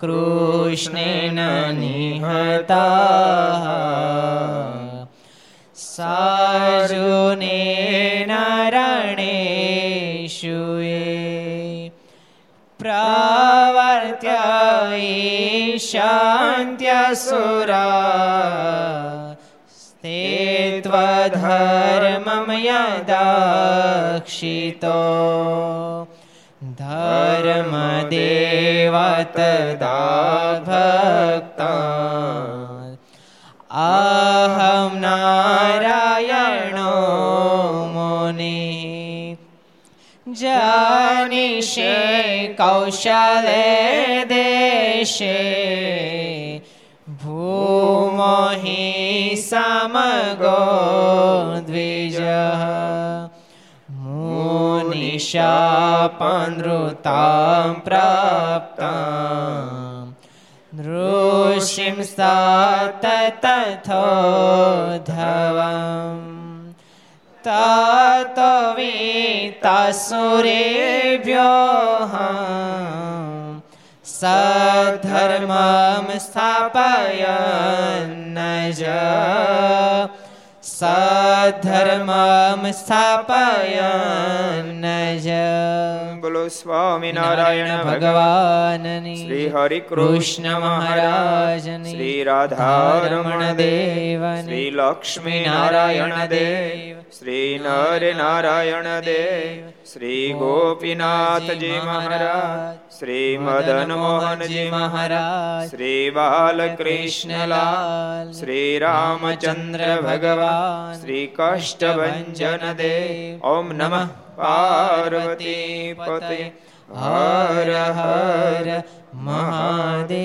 કૃષ્ણેન નિહતા સાજુને નારણેશુએ પ્રવર્ત્ય શાંત્યસુરા તે ત્વધર્મમ યદક્ષિતો धर्मदेव तदा भक्ता अहं नारायणो मुनि जानिषे कौशले देशे भूमहि समगो मुनिशापनृतां प्राप्ताम् ऋषिं सात तथोधवम् तत्वीतासुरेभ्योः सधर्मं स्थापयन् ज સધર્મમ સ્થાપયન બોલો સ્વામિનારાયણ ભગવાનની શ્રી હરિ કૃષ્ણ મહારાજની શ્રી રાધારમણ દેવ શ્રી લક્ષ્મી નારાયણ દેવ શ્રી નર નારાયણ દેવ શ્રી ગોપીનાથજી મહારાજ શ્રી મદન મોહનજી મહારાજ શ્રી બાલકૃષ્ણલાલ શ્રી રામચંદ્ર ભગવાન શ્રી કષ્ટભંજન દેવ ઓમ નમઃ પાર્વતી પતે હર હર મહાદેવ.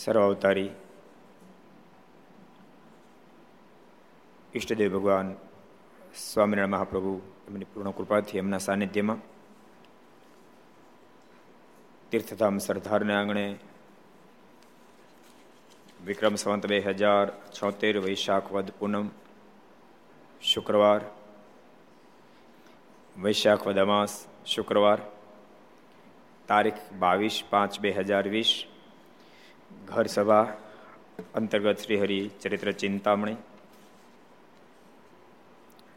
સર્વ અવતારી ઈષ્ટદેવ ભગવાન સ્વામિનારાયણ મહાપ્રભુ એમની પૂર્ણ કૃપાથી એમના સાનિધ્યમાં તીર્થધામ સરદારને આંગણે વિક્રમ સંવંત બે હજાર છોતેર વૈશાખ વદ પૂનમ શુક્રવાર, વૈશાખ વદ અમાસ શુક્રવાર, તારીખ બાવીસ પાંચ બે હજાર વીસ ઘર સભા અંતર્ગત શ્રી હરિ ચરિત્ર ચિંતામણી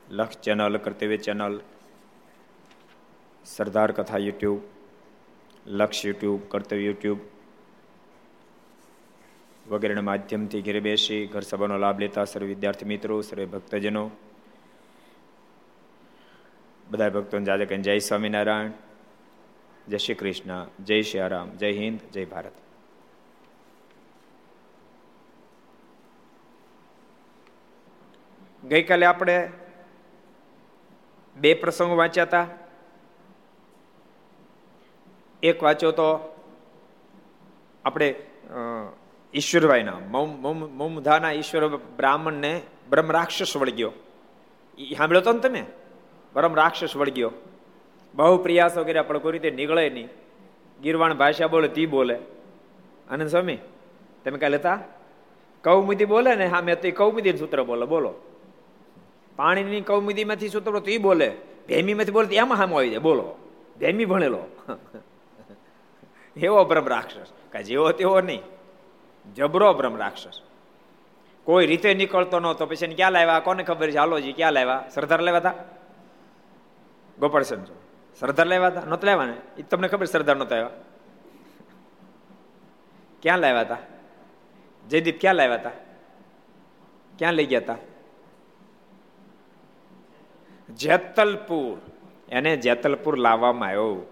લક્ષ ચેનલ, કર્તવ્ય ચેનલ, સરદાર કથા યુટ્યુબ, લક્ષ યુટ્યુબ, કર્તવ્ય યુટ્યુબ વગેરેના માધ્યમથી ઘેરે બેસી ઘર સભાનો લાભ લેતા સર્વ વિદ્યાર્થી મિત્રો, સર્વે ભક્તજનો બધા ભક્તોને જાજે કહીને જય સ્વામિનારાયણ, જય શ્રી કૃષ્ણ, જય શ્રી રામ, જય હિન્દ, જય ભારત. ગઈકાલે આપણે બે પ્રસંગો વાંચ્યા હતા. એક વાંચ્યો તો આપણે ઈશ્વરભાઈના મમધાના ઈશ્વર બ્રાહ્મણને બ્રહ્મ રાક્ષસ વળગ્યો એ સાંભળ્યો તો ને તમે? બ્રહ્મ રાક્ષસ વળગ્યો બહુ પ્રયાસો કર્યા, પણ કોઈ રીતે નીકળે નહીં. ગીરવાણ ભાષા બોલે, તી બોલે. આનંદ સ્વામી, તમે કાલે હતા? કૌમુદી બોલે ને હા, મેં તો કૌમુદી સૂત્ર બોલે, બોલો. પાણીની કૌમુદીમાંથી સૂત્ર તો એ બોલે, ભેમીમાંથી બોલે એમાં સામે આવી જાય. બોલો, ભેમી ભણેલો. એવો બ્રહ્મ રાક્ષસ. કાંઈ જેવો તેવો નહીં. જબરો બ્રહ્મ રાક્ષસ. કોઈ રીતે નીકળતો નહોતો પછી ક્યાં લાવ્યા? કોને ખબર છે? હાલોજી ક્યાં લાવ્યા? સરદાર લેવા હતા? ગોપાલ સંજો. સરદાર લેવા હતા? નહોતા લેવા ને? એ તમને ખબર સરદાર નહોતા આવ્યા? ક્યાં લાવ્યા હતા? જયદીપ ક્યાં લાવ્યા હતા? ક્યાં લઈ ગયા હતા? જેતલપુર. એને જેતલપુર લાવવામાં આવ્યો.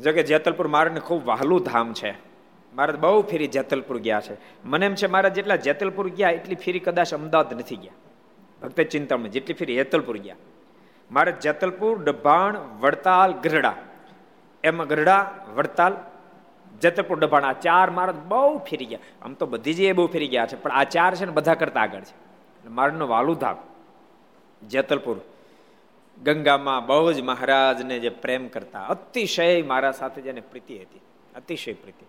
જો કે જેતલપુર મારે ખૂબ વહાલું ધામ છે. મારે બહુ ફેરી જેતલપુર ગયા છે. મને એમ છે મારા જેટલા જેતલપુર ગયા, એટલી ફેરી કદાચ અમદાવાદ નથી ગયા. ભક્ત ચિંતામાં જેટલી ફેરી જેતલપુર ગયા. મારે જેતલપુર ડભાણ વડતાલ ગરડા એમાં ગરડા વડતાલ, જેતલપુર ડભાણ આ ચાર મારા બહુ ફેરી ગયા. આમ તો બધી જગ્યાએ બહુ ફેરી ગયા છે. પણ આ ચાર છે ને બધા કરતા આગળ છે. મારનો વાલું ધામ. જેતલપુર. ગંગામાં બહુ જ મહારાજને જે પ્રેમ કરતા, અતિશય મારા સાથે જેને પ્રીતિ હતી, અતિશય પ્રીતિ.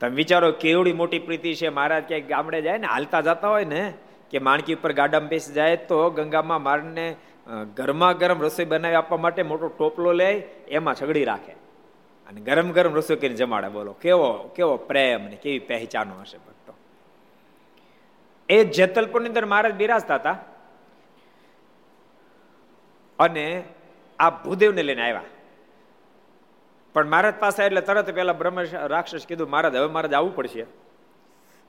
તમે વિચારો કેવડી મોટી પ્રીતિ છે, મહારાજ ક્યાંક ગામડે જાય ને, હાલતા જતા હોય ને, કે માણકી ઉપર ગાડામાં બેસી જાય તો ગંગામાં મારને ગરમા ગરમ રસોઈ બનાવી આપવા માટે મોટો ટોપલો લે, એમાં છગડી રાખે. અને ગરમ ગરમ રસોઈ કરીને જમાડે, બોલો, કેવો કેવો પ્રેમ ને કેવી પહેચાનો હશે ભક્તો. એ જેતલપુરની અંદર મહારાજ બિરાજતા હતા. અને આ ભૂદેવને લઈને આવ્યા. પણ મહારાજ પાસે એટલે તરત પેલા બ્રહ્મ રાક્ષસ કીધું, મહારાજ, હવે મારે આવવું પડશે.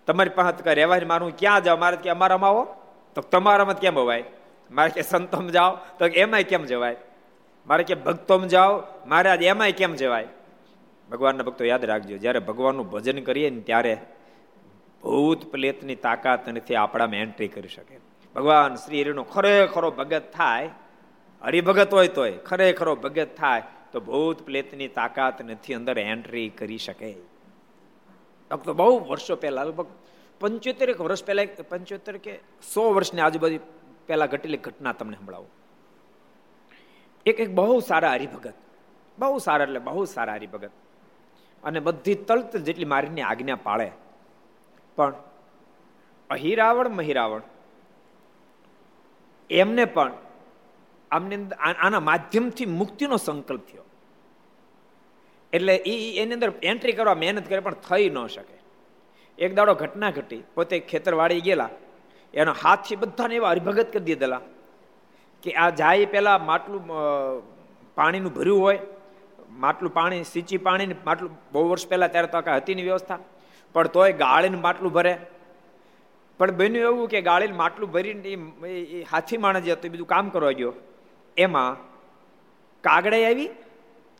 તમારી પાસે કઈ રહેવાય મારું. ક્યાં જાવ મારે કે, અમારામાં આવો. તો તમારામાં કેમ અવાય મારે કે, સંતોમ જાઓ. તો એમાંય કેમ જવાય? મારે કે, ભક્તોમ જાઓ. મહારાજ, એમાંય કેમ જવાય? ભગવાનના ભક્તો, યાદ રાખજો, જ્યારે ભગવાનનું ભજન કરીએ ને ત્યારે ભૂત પ્લેતની તાકાત નથી આપણામાં એન્ટ્રી કરી શકે. ભગવાન શ્રી હરિનો ખરેખરો ભગત થાય હરિભગત હોય તોય ખરેખરો ભગત થાય તો ભૂત પ્લેતની તાકાત નથી અંદર એન્ટ્રી કરી શકે. તો બહુ વર્ષો પહેલા, લગભગ પંચોતેર એક વર્ષ પહેલા, પંચોતેર કે સો વર્ષની આજુબાજુ પહેલા ઘટેલી ઘટના તમને સંભળાવું. એક એક બહુ સારા હરિભગત, બહુ સારા એટલે બહુ સારા હરિભગત. અને બધી તલત જેટલી મારીની આજ્ઞા પાળે. પણ અહિરાવણ મહિરાવણ એમને પણ આમને આના માધ્યમથી મુક્તિનો સંકલ્પ થયો. એટલે એ એની અંદર એન્ટ્રી કરવા મહેનત કરે પણ થઈ ન શકે. એક દાડો ઘટના ઘટી, પોતે ખેતરવાડી ગયેલા. એનો હાથથી બધાને એવા હરિભગત કરી દીધેલા કે આ જાય પહેલાં માટલું પાણીનું ભર્યું હોય. માટલું પાણી, સીંચી પાણી માટલું બહુ વર્ષ પહેલાં ત્યારે તો કાંઈ હતી ની વ્યવસ્થા. પણ તોય ગાળીને માટલું ભરે. પણ બન્યું એવું કે ગાળીને માટલું ભરીને એ હાથી માણસ જતો બીજું કામ કરવા ગયો. એમાં કાગડે આવી,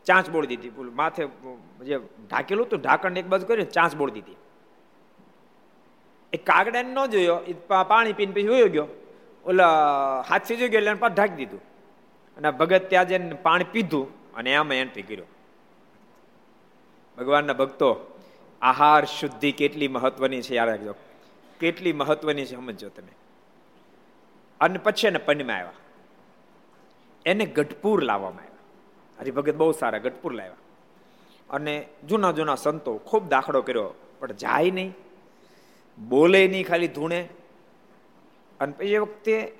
ચાંચ બોળી દીધી. માથે જે ઢાકેલું હતું ઢાંકણ એક બાજુ કર્યું, ચાંચ બોળી દીધી. એ કાગડાને ન જોયો, એ પાણી પીને પછી હોયો ગયો. ઓલા હાથથી જોઈ ગયો, એટલે પાછ ઢાંકી દીધું. અને ભગત ત્યાં જઈને પાણી પીધું અને આમાં એન્ટ્રી કર્યો. ભગવાનના ભક્તો, આહાર શુદ્ધિ કેટલી મહત્વની છે, યાદ રાખજો. કેટલી મહત્વની છે સમજો તમે. અને પછી એને પંડમાં આવ્યા. એને ગઢપુર લાવવામાં આવ્યા. હરિભગત બહુ સારા ગઢપુર લાવ્યા. અને જૂના જૂના સંતો ખૂબ દાખલો કર્યો, પણ જાય નહીં. બોલે નહીં ખાલી ધૂણે. અને પછી એ વખતે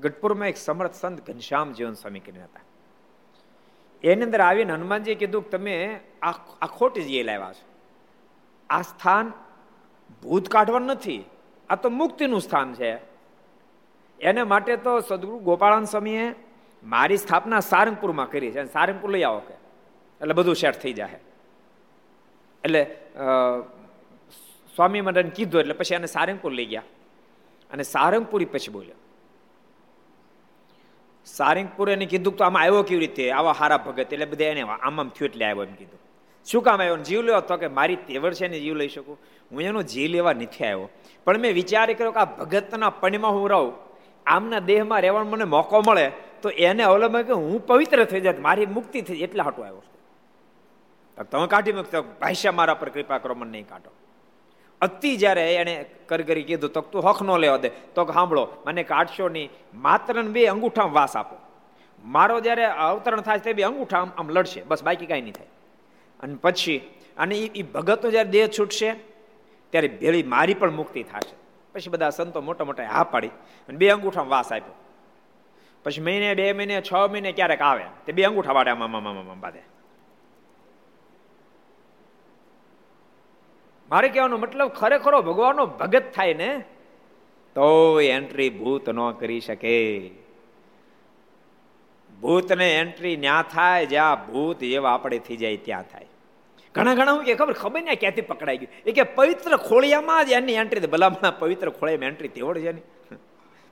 ગઢપુરમાં એક સમર્થ સંત ઘનશ્યામ જીવન સ્વામી કરીને હતા. એની અંદર આવીને હનુમાનજીએ કીધું કે તમે આ ખોટી જઈએ લાવ્યા છો. આ સ્થાન ભૂત કાઢવાનું નથી. આ તો મુક્તિનું સ્થાન છે. એને માટે તો સદગુરુ ગોપાળાન સ્વામીએ મારી સ્થાપના સારંગપુરમાં કરી છે અને સારંગપુર લઈ આવો કે. એટલે બધું સેટ થઈ જાય એટલે સ્વામી મંડળને કીધું એટલે પછી એને સારંગપુર લઈ ગયા. અને સારંગપુરી પછી બોલ્યો. સારંગપુર એને કીધું તો આમાં આવ્યો કેવી રીતે? આવા હારા ભગત, એટલે બધા એને આમ આમ થયું એટલે આવ્યો એમ કીધું. શું કામ આવ્યો? જીવ લેવો તો કે મારી તેવડ છે ને જીવ લઈ શકું? હું એનો જીવ લેવા નથી આવ્યો. પણ મેં વિચાર કર્યો કે આ ભગતના પણમાં હું રહું. આમના દેહમાં રહેવાનો મને મોકો મળે. તો એને અવલંબન કે હું પવિત્ર થઈ જાય મારી મુક્તિ થઈ એટલે હાટું આવ્યો તમે કાઢી મૂકતો ભાષ્યા મારા પર કૃપા કરો, મને નહીં કાઢો. અતિ જ્યારે એને કરી કરી કીધું તો તું હક ન લેવા દે. તો સાંભળો, મને કાઢશો નહીં માત્ર બે અંગૂઠા વાસ આપો. મારો જ્યારે અવતરણ થાય તે બે અંગૂઠા આમ લડશે, બસ બાકી કાંઈ નહીં થાય. અને પછી, અને એ ભગતનો જ્યારે દેહ છૂટશે, ત્યારે ભેળી મારી પણ મુક્તિ થશે. પછી બધા સંતો મોટા મોટા હા પાડી અને બે અંગૂઠા વાસ આપ્યો. પછી મહિને, બે મહિને, છ મહિને ક્યારેક આવે. તે બે અંગૂઠા વાડે મામા મામા બાંધે. મારે કહેવાનો મતલબ ખરેખરો ભગવાનનો ભગત થાય ને, તો એન્ટ્રી ભૂત ન કરી શકે. ભૂતને એન્ટ્રી ન્યા થાય, જ્યાં ભૂત એવા આપણે થઈ જાય ત્યાં થાય. ઘણા ઘણા હું કે, ખબર ખબર ને ક્યાંથી પકડાઈ ગયું? એ કે, પવિત્ર ખોળિયામાં જ એની એન્ટ્રી ભલામણા પવિત્ર ખોળિયામાં એન્ટ્રી તેવડ છે ને.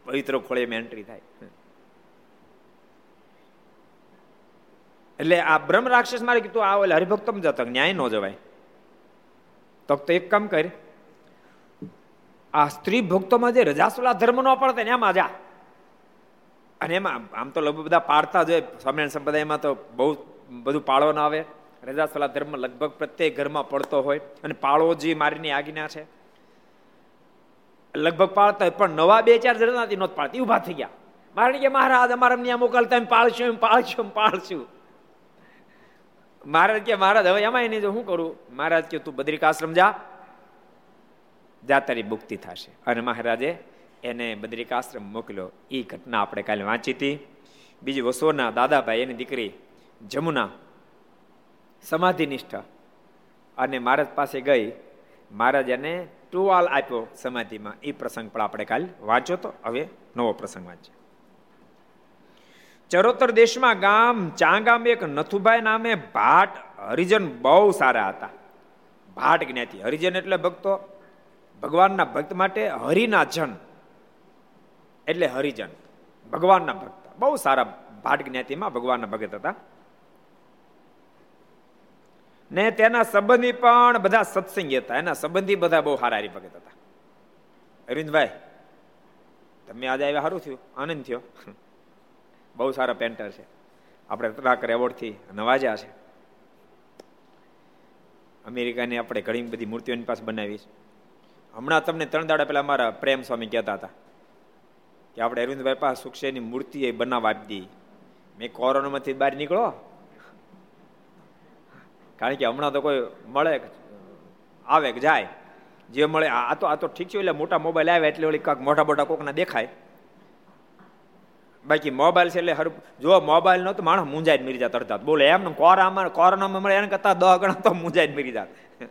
પવિત્ર ખોળિયામાં એન્ટ્રી થાય. એટલે આ બ્રહ્મ રાક્ષસ મારે કીધું આ એટલે હરિભક્તમ જતો ન્યાય ન જવાય. તો તો એક કામ કર, આ સ્ત્રી ભક્તોમાં જે રજાસુલા ધર્મ નો પડે ને એમાં જા. અને એમાં આમ તો લગભગ બધા પાડતા જ હોય. સ્વામિનારાયણ સંપ્રદાયમાં તો બહુ બધું પાળો ના આવે. રજાસુલા ધર્મ લગભગ પ્રત્યેક ઘરમાં પડતો હોય અને પાળો જે મારીની આજ્ઞા છે. લગભગ પાળતા હોય, પણ નવા બે ચાર જણાથી નહોત પાડતી. ઊભા થઈ ગયા. મારે કે મહારાજ, અમારા ત્યાં મોકલતા એમ પાળશું એમ પાળશું એમ પાળશું. મહારાજ કે, મહારાજ, હવે એમાં એની જો શું કરું? મહારાજ કે, તું બદ્રિકાશ્રમ જા જા તારી મુક્તિ થશે. અને મહારાજે એને બદ્રિકાશ્રમ મોકલ્યો. એ ઘટના આપણે કાલે વાંચી હતી. બીજી વસોના દાદાભાઈ, એની દીકરી જમુના સમાધિ નિષ્ઠ અને મહારાજ પાસે ગઈ. મહારાજ એને ટુવાલ આપ્યો સમાધિમાં. એ પ્રસંગ પણ આપણે કાલે વાંચો તો. હવે નવો પ્રસંગ વાંચીએ. ચરોતર દેશમાં ગામ ચાંગામ એક નથુભાઈ નામે ભાટ હરિજન બહુ સારા હતા. ભાટ જ્ઞાતિ. હરિજન એટલે ભક્તો. ભગવાનના ભક્ત માટે હરિના જન એટલે હરિજન. ભગવાનના ભક્ત. બહુ સારા ભાટ જ્ઞાતિમાં ભગવાનના ભગત હતા. ને તેના સંબંધી પણ બધા સત્સંગી હતા. એના સંબંધી બધા બહુ સારા ભગત હતા. અરવિંદભાઈ, તમે આજે આવ્યા સારું થયું? આનંદ થયો? બહુ સારા પેન્ટર છે. આપણે તલાકર એવોર્ડથી નવાજા છે. અમેરિકાની આપણે ઘણી બધી મૂર્તિઓની પાસે બનાવી છે. હમણાં તમને ત્રણ દાડા પહેલાં અમારા પ્રેમ સ્વામી કહેતા હતા કે આપણે અરવિંદભાઈ પાસે સુક્ષેની મૂર્તિ એ બનાવવા આપી દી મેં કોરોનામાંથી બહાર નીકળો. કારણ કે હમણાં તો કોઈ મળે આવે કે જાય. જે મળે, આ તો આ તો ઠીક છે, એટલે મોટા મોબાઈલ આવે એટલે ઓલી કાંક મોટા મોટા કોકના દેખાય. બાકી મોબાઈલ છે એટલે હર. જો મોબાઈલ નહોતો, માણસ મુંજાઈ મરી જાત અડધા. બોલે એમ કોરામાં કોરોનામાં મળે, એને કરતા દહ ગણા તો મુંજાઈ મરી જાત.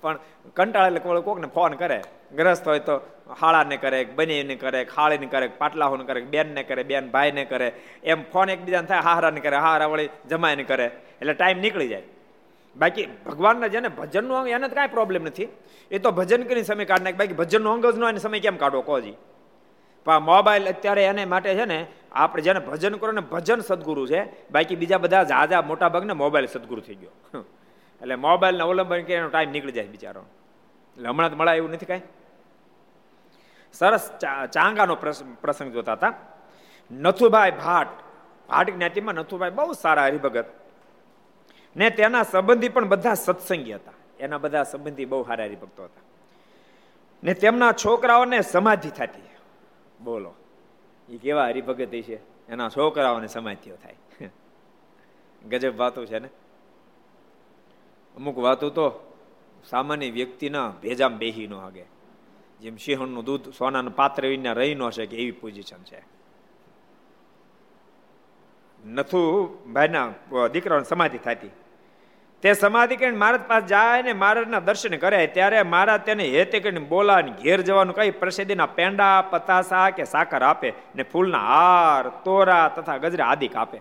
પણ કંટાળે એટલે કોકને ફોન કરે. ગ્રસ્ત હોય તો હાળાને કરે, બનીને કરે, ખાળીને કરે પાટલાહોને કરે, બેનને કરે, બેન ભાઈને કરે. એમ ફોન એકબીજાને થાય હારાને કરે હારા વળી જમાઈને કરે. એટલે ટાઈમ નીકળી જાય. બાકી ભગવાનના જેને ભજનનું અંગ, એને કાંઈ પ્રોબ્લેમ નથી. એ તો ભજન કરીને સમય કાઢ નાખે. બાકી ભજનનો અંગ જ ન સમય કેમ કાઢવો, કોજી? પણ મોબાઈલ અત્યારે એને માટે છે ને આપણે જેને ભજન કરો ને ભજન સદગુરુ છે, બાકી બીજા બધા ઝાઝા મોટા ભાગને મોબાઈલ સદગુરુ થઈ ગયો. એટલે મોબાઈલને અવલંબન કરીને ટાઈમ નીકળી જાય બિચારો. એટલે હમણાં તો મળાય એવું નથી કાંઈ. સરસ ચાંગાનો પ્રસંગ જોતા હતા. નથુભાઈ ભાટ ભાટ જ્ઞાતિમાં નથુભાઈ બહુ સારા હરિભગત. ને તેના સંબંધી પણ બધા સત્સંગી હતા. એના બધા સંબંધી બહુ સારા હરિભક્તો હતા. ને તેમના છોકરાઓને સમાધિ થતી. બોલો. એ કેવા હરિભગત છે. એના છોકરાઓને સમાધિઓ થાય. ગજબ વાતો છે ને? અમુક વાતો તો સામાન્ય વ્યક્તિના ભેજામ બેહી ન આગે જેમ સિંહણનું દૂધ સોનાનું પાત્ર વિના રહી ન શકે એવી પોઝિશન છે. નથુ ભાઈના દીકરાઓને સમાધિ થતી. તે સમાધિ કરીને મહારાજ પાસે જાય ને મહારાજના દર્શન કરે, ત્યારે મહારાજ તેને હેતે કરીને બોલાવીને ઘેર જવાનું કઈ પ્રસિદ્ધિના પેંડા, પતાસા કે સાકર આપે ને ફૂલના હાર, તોરા તથા ગજરા આદિક આપે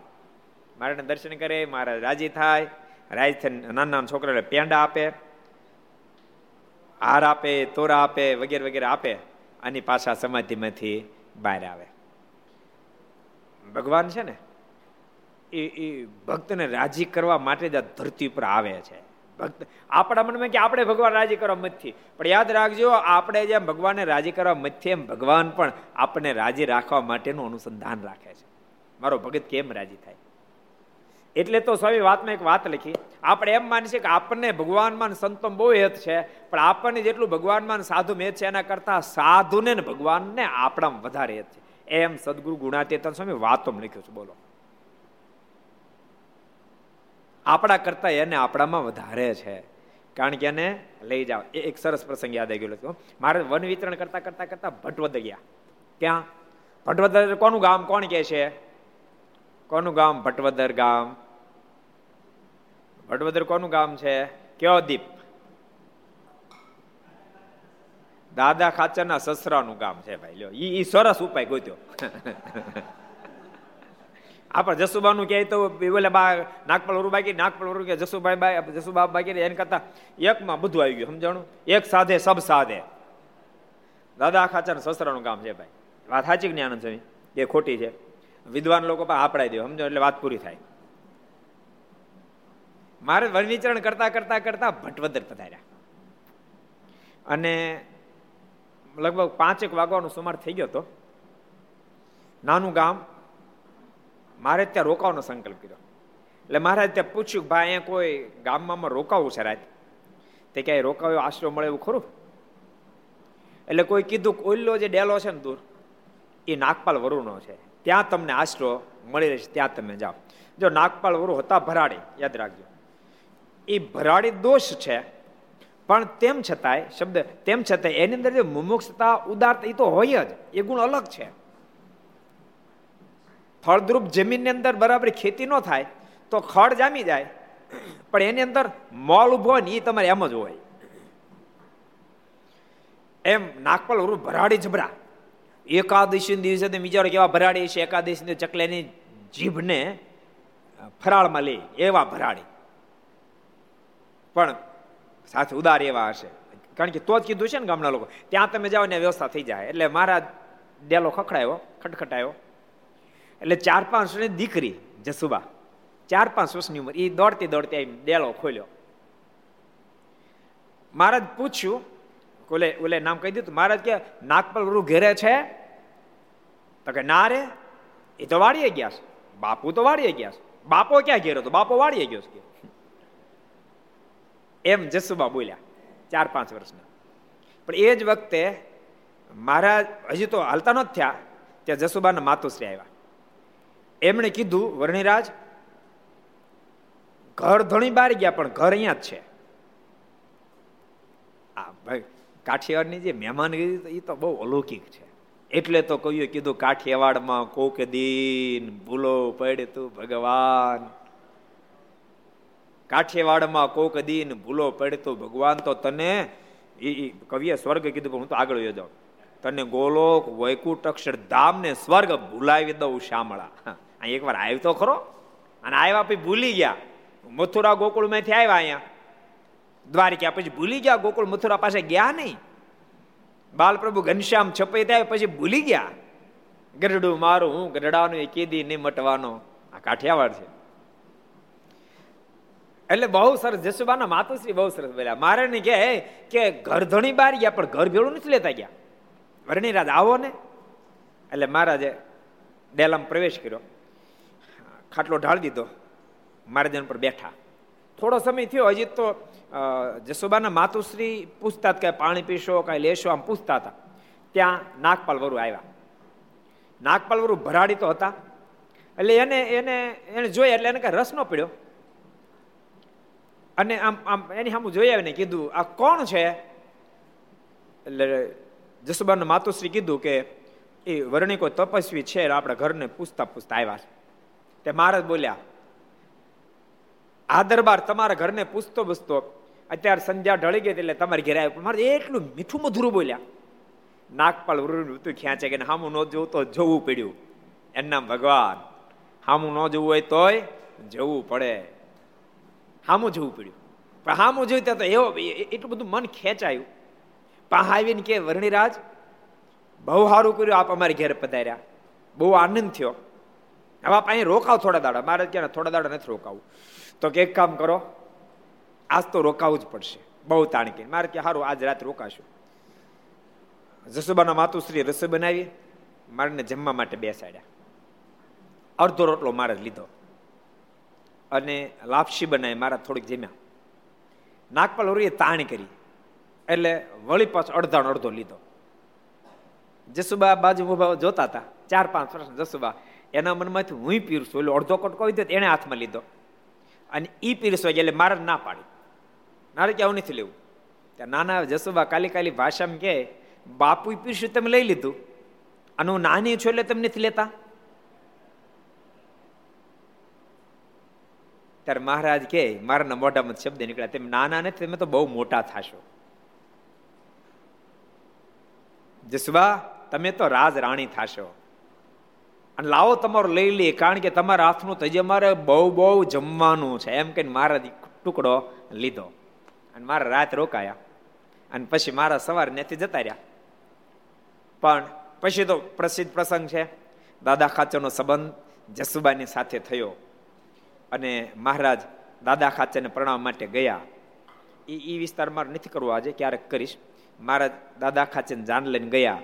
મહારાજને દર્શન કરે, મહારાજ રાજી થાય, રાજ થઈને નાના નાના છોકરાને પેંડા આપે, હાર આપે, તોરા આપે, વગેરે વગેરે આપે અને પાછા સમાધિમાંથી બહાર આવે. ભગવાન છે ને? એ એ ભક્તને રાજી કરવા માટે જ આ ધરતી પર આવે છે. ભક્ત, આપણા મનમાં કે આપણે ભગવાન રાજી કરવા મતથી પણ યાદ રાખજો, આપણે જેમ ભગવાનને રાજી કરવા મતથી એમ ભગવાન પણ આપણને રાજી રાખવા માટેનું અનુસંધાન રાખે છે. મારો ભગત કેમ રાજી થાય? એટલે તો સ્વામી વાતમાં એક વાત લખી, આપણે એમ માની કે આપણને ભગવાનમાં સંતો બહુ હેત છે, પણ આપણને જેટલું ભગવાનમાં સાધુ મેદ છે એના કરતાં સાધુને ભગવાનને આપણામાં વધારે હેત છે. એમ સદગુરુ ગુણાતીતન સ્વામી વાતો લખ્યું છે, બોલો. આપણા કરતા એને આપણામાં વધારે છે. કારણ કે એને લઈ જાઓ. એ એક સરસ પ્રસંગ યાદ આવી ગયો મારે વન વિતરણ કરતા કરતા કરતા ભટવદર ગયા. ક્યાં? ભટવદર કોનું ગામ કોણ કે છે? કોનું ગામ? ભટવદર ગામ. ભટવદર કોનું ગામ છે? કયો દીપ દાદા ખાચરના સસરાનું ગામ છે ભાઈ. લ્યો ઈ સરસ ઉપાય ગોત્યો. આપણે જસુબાનું કહે તો બોલે, બા, નાગપળ વરુ બાકી, નાગપળ વરુ કે જસુભાઈ બાઈ જસુબા બાકી એને કરતા એકમાં બધું આવી ગયું, સમજાણું? એક સાધે, સબ સાધે. દાદા ખાચર સસરાનું કામ છે ભાઈ. વાત સાચી કે આનંદ સ્વામી? એ ખોટી છે. વિદ્વાન લોકો પણ આપડાઈ દે સમજો એટલે વાત પૂરી થાય. મારે વન કરતા કરતા કરતા ભટવદર પધાર્યા. અને લગભગ પાંચેક વાગવાનો સુમાર થઈ ગયો હતો. નાનું ગામ મારે ત્યાં રોકાવાનો સંકલ્પ કર્યો. એટલે મહારાજ ત્યાં પૂછ્યું ભાઈ, અહીંયા કોઈ ગામમાં રોકાવું છે રાત? તે ક્યાંય રોકાવ્યો આશરો મળે એવું ખરું? એટલે કોઈ કીધું ઓલ્લો જે ડેલો છે ને દૂર, એ નાગપાલ વરુનો છે. ત્યાં તમને આશરો મળી રહેશે, ત્યાં તમે જાઓ. જો નાગપાલ વરુ હતા ભરાડી, યાદ રાખજો. એ ભરાડી દોષ છે, પણ તેમ છતાંય, શબ્દ, તેમ છતાંય એની અંદર જે મુમુક્ષતા, ઉદારતા એ તો હોય જ. એ ગુણ અલગ છે. ફળદ્રુપ જમીનની અંદર બરાબર ખેતી ન થાય તો ખડ જામી જાય. પણ એની અંદર મોલ ઊભો ને એ તમારે એમ જ હોય. એમ નાગપલ વરુ ભરાડી જબરા. એકાદશી દિવસે તમે વિચારો કેવા ભરાડી છે એકાદશી ચકલેની જીભને ફરાળમાં લે, એવા ભરાડી. પણ સાથે ઉદાર એવા હશે. કારણ કે તો જ કીધું છે ને ગામના લોકો, ત્યાં તમે જાઓ ને વ્યવસ્થા થઈ જાય. એટલે મારા ડેલો ખખડાયો, ખટખટાયો. એટલે ચાર પાંચ વર્ષની દીકરી, જસુબા. ચાર પાંચ વર્ષની ઉંમર. એ દોડતી દોડતી આવી ડેલો ખોલ્યો. મહારાજ પૂછ્યું, ઓલે ઓલે નામ કહી દીધું મહારાજ કે, નાગપલ ગુરુ ઘેરે છે? તો કે, ના રે. એ તો વાળીએ ગયા છે. બાપુ તો વાળીએ ગયા છે. બાપો ક્યાં ઘેરો તો? બાપો વાળીએ ગયો છે. એમ જસુબા બોલ્યા, ચાર પાંચ વર્ષના. પણ એ જ વખતે મહારાજ હજી તો હાલતા નથી થયા, ત્યાં જસુબાના માતુશ્રી આવ્યા. એમણે કીધું, વર્ણિરાજ, ઘર ધણી બહાર ગયા, પણ ઘર અહીંયા જ છે. આ ભાઈ, કાઠિયાવાડની જે મહેમાનગીરી એ તો બહુ અલૌકિક છે. એટલે તો કહ્યું કીધું, કાઠિયાવાડમાં કોક દિન ભૂલો પડે તું, ભગવાન. કાઠિયાવાડમાં કોક દિન ભૂલો પડે તું, ભગવાન. તો તને એ કવિએ સ્વર્ગ કીધું, પણ હું તો આગળ યોજાઉં તને ગોલોક વૈકુટ અક્ષરધામ ને સ્વર્ગ ભૂલાવી દઉં, શામળા. અહીં એકવાર આવ્યો તો ખરો. અને આવ્યા પછી ભૂલી ગયા. મથુરા ગોકુળમાંથી આવ્યા અહીંયા. દ્વારિકા પછી ભૂલી ગયા. ગોકુળ મથુરા પાસે ગયા નહીં. બાલપ્રભુ ઘનશ્યામ છપાઈ થાય પછી ભૂલી ગયા. ગઢડું મારું, હું ગઢડાનું એ કેદી નહીં મટવાનો. આ કાઠિયાવાડ છે. એટલે બહુ સરસ જસુબાના માતુશ્રી બહુ સરસ બોલ્યા. મારે ને કે કે ઘર ધણી બહાર ગયા, પણ ઘર ભેળું નથી લેતા ગયા. વર્ણિરાજ, આવો ને. એટલે મહારાજે ડેલામાં પ્રવેશ કર્યો. ખાટલો ઢાળ દીધો. મહારાજન પર બેઠા. થોડો સમય થયો, હજી તો જસોબાના માતુશ્રી પૂછતા કે પાણી પીશો, કાંઈ લેશો, આમ પૂછતા હતા. ત્યાં નાગપાલ વરુ આવ્યા. નાગપાલ વરુ ભરાડી તો હતા. એટલે એને એને એને જોયા એટલે એને કઈ રસ ન પડ્યો. અને આમ આમ, એની સામે જોઈ આવીને કીધું, આ કોણ છે? એટલે જસુબાના માતુશ્રી કીધું કે, એ વર્ણિકો તપસ્વી છે આપણા ઘરને પૂછતા પૂછતા આવ્યા છે. તે મહારાજ બોલ્યા, આ દરબાર તમારા ઘરને પૂછતો પૂછતો અત્યારે સંધ્યા ઢળી ગઈ એટલે તમારે ઘેર આવ્યો. મારે એટલું મીઠું મધુરું બોલ્યા. નાગપાલ વૃતું ખેંચે કે હામું ન જોવું તો જોવું પડ્યું. એમના ભગવાન. હામું ન જોવું હોય તોય જવું પડે. હામું જવું પડ્યું. પણ હામું જોયું ત્યાં તો એવો એટલું બધું મન ખેંચાયું. પણ આવીને કે, વર્ણિરાજ, બહુ સારું કર્યું આપ અમારી ઘેર પધાર્યા. બહુ આનંદ થયો. હવે આપ અહીં રોકાવ થોડા દાડા. મારે ક્યાં થોડા દાડા નથી રોકાવું. તો કે એક કામ કરો, આજ તો રોકાવું જ પડશે. બહુ તાણકી. મારે કે સારું આજ રાત રોકાશું. જસુબાના માતુશ્રી રસોઈ બનાવી. મારને જમવા માટે બેસાડ્યા. અડધો રોટલો મારે લીધો. અને લાપસી બનાવી મારા થોડીક જમ્યા. નાગપાલ ઓરીએ તાણ કરી. એટલે વળી પાછો અડધાનો અડધો લીધો. જસુબા બાજુ ઊભા જોતા હતા. ચાર પાંચ વર્ષ જસુબા એના મનમાંથી હું પીરશું એટલે અડધો કટકો હોય એને હાથમાં લીધો. અને એ પીરસો એટલે મારે ના પાડી. મારે કે આવું નથી લેવું? ત્યાં નાના જસુબા કાલી કાલી ભાષામાં કે બાપુ પીરસ્યું તમે લઈ લીધું. અને હું નાની છું એટલે તમે નથી લેતા? ત્યારે મહારાજ કે મારાના મોઢામાં શબ્દ નીકળ્યા. તેમ નાના નથી, તમે તો બહુ મોટા થશો. જસુબા, તમે તો રાજ રાણી થશો. અને લાવો તમારો લઈ લે કારણ કે તમારા હાથનું તજે મારે બહુ બહુ જમવાનું છે. એમ કહીને મારા ટુકડો લીધો. અને મારા રાત રોકાયા. અને પછી મારા સવાર ત્યાંથી જતા રહ્યા. પણ પછી તો પ્રસિદ્ધ પ્રસંગ છે. દાદા ખાચરનો સંબંધ જસુબાની સાથે થયો. અને મહારાજ દાદા ખાચરને પ્રણામ માટે ગયા. એ એ વિસ્તાર મારે નથી કરવો આજે, ક્યારેક કરીશ. મહારાજ દાદા ખાચરને જાન લઈને ગયા.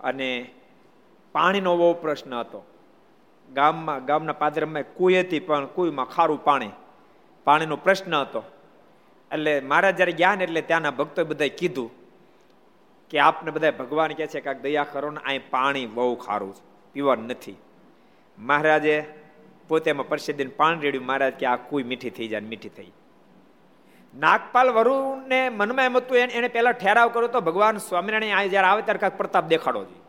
અને પાણીનો બહુ પ્રશ્ન હતો. ગામમાં, ગામના પાદરમાં કુઈ હતી પણ કુઈમાં ખારું પાણી. પાણીનો પ્રશ્ન હતો. એટલે મહારાજ જ્યારે ગયા ને એટલે ત્યાંના ભક્તોએ બધા કીધું કે આપને બધા ભગવાન કહે છે કે દયા કરો ને અહીં પાણી બહુ ખારું છે. પીવાનું નથી. મહારાજે પોતે એમાં પરસેદીને પાણી રેડ્યું. મહારાજ કે આ કુઈ મીઠી થઈ જાય મીઠી થઈ. નાગપાલ વરુને મનમાં એમ હતું, એને પહેલા ઠેરાવ કર્યો તો ભગવાન સ્વામિનારાયણ આ જ્યારે આવે ત્યારે કાંઈક પ્રતાપ દેખાડો છે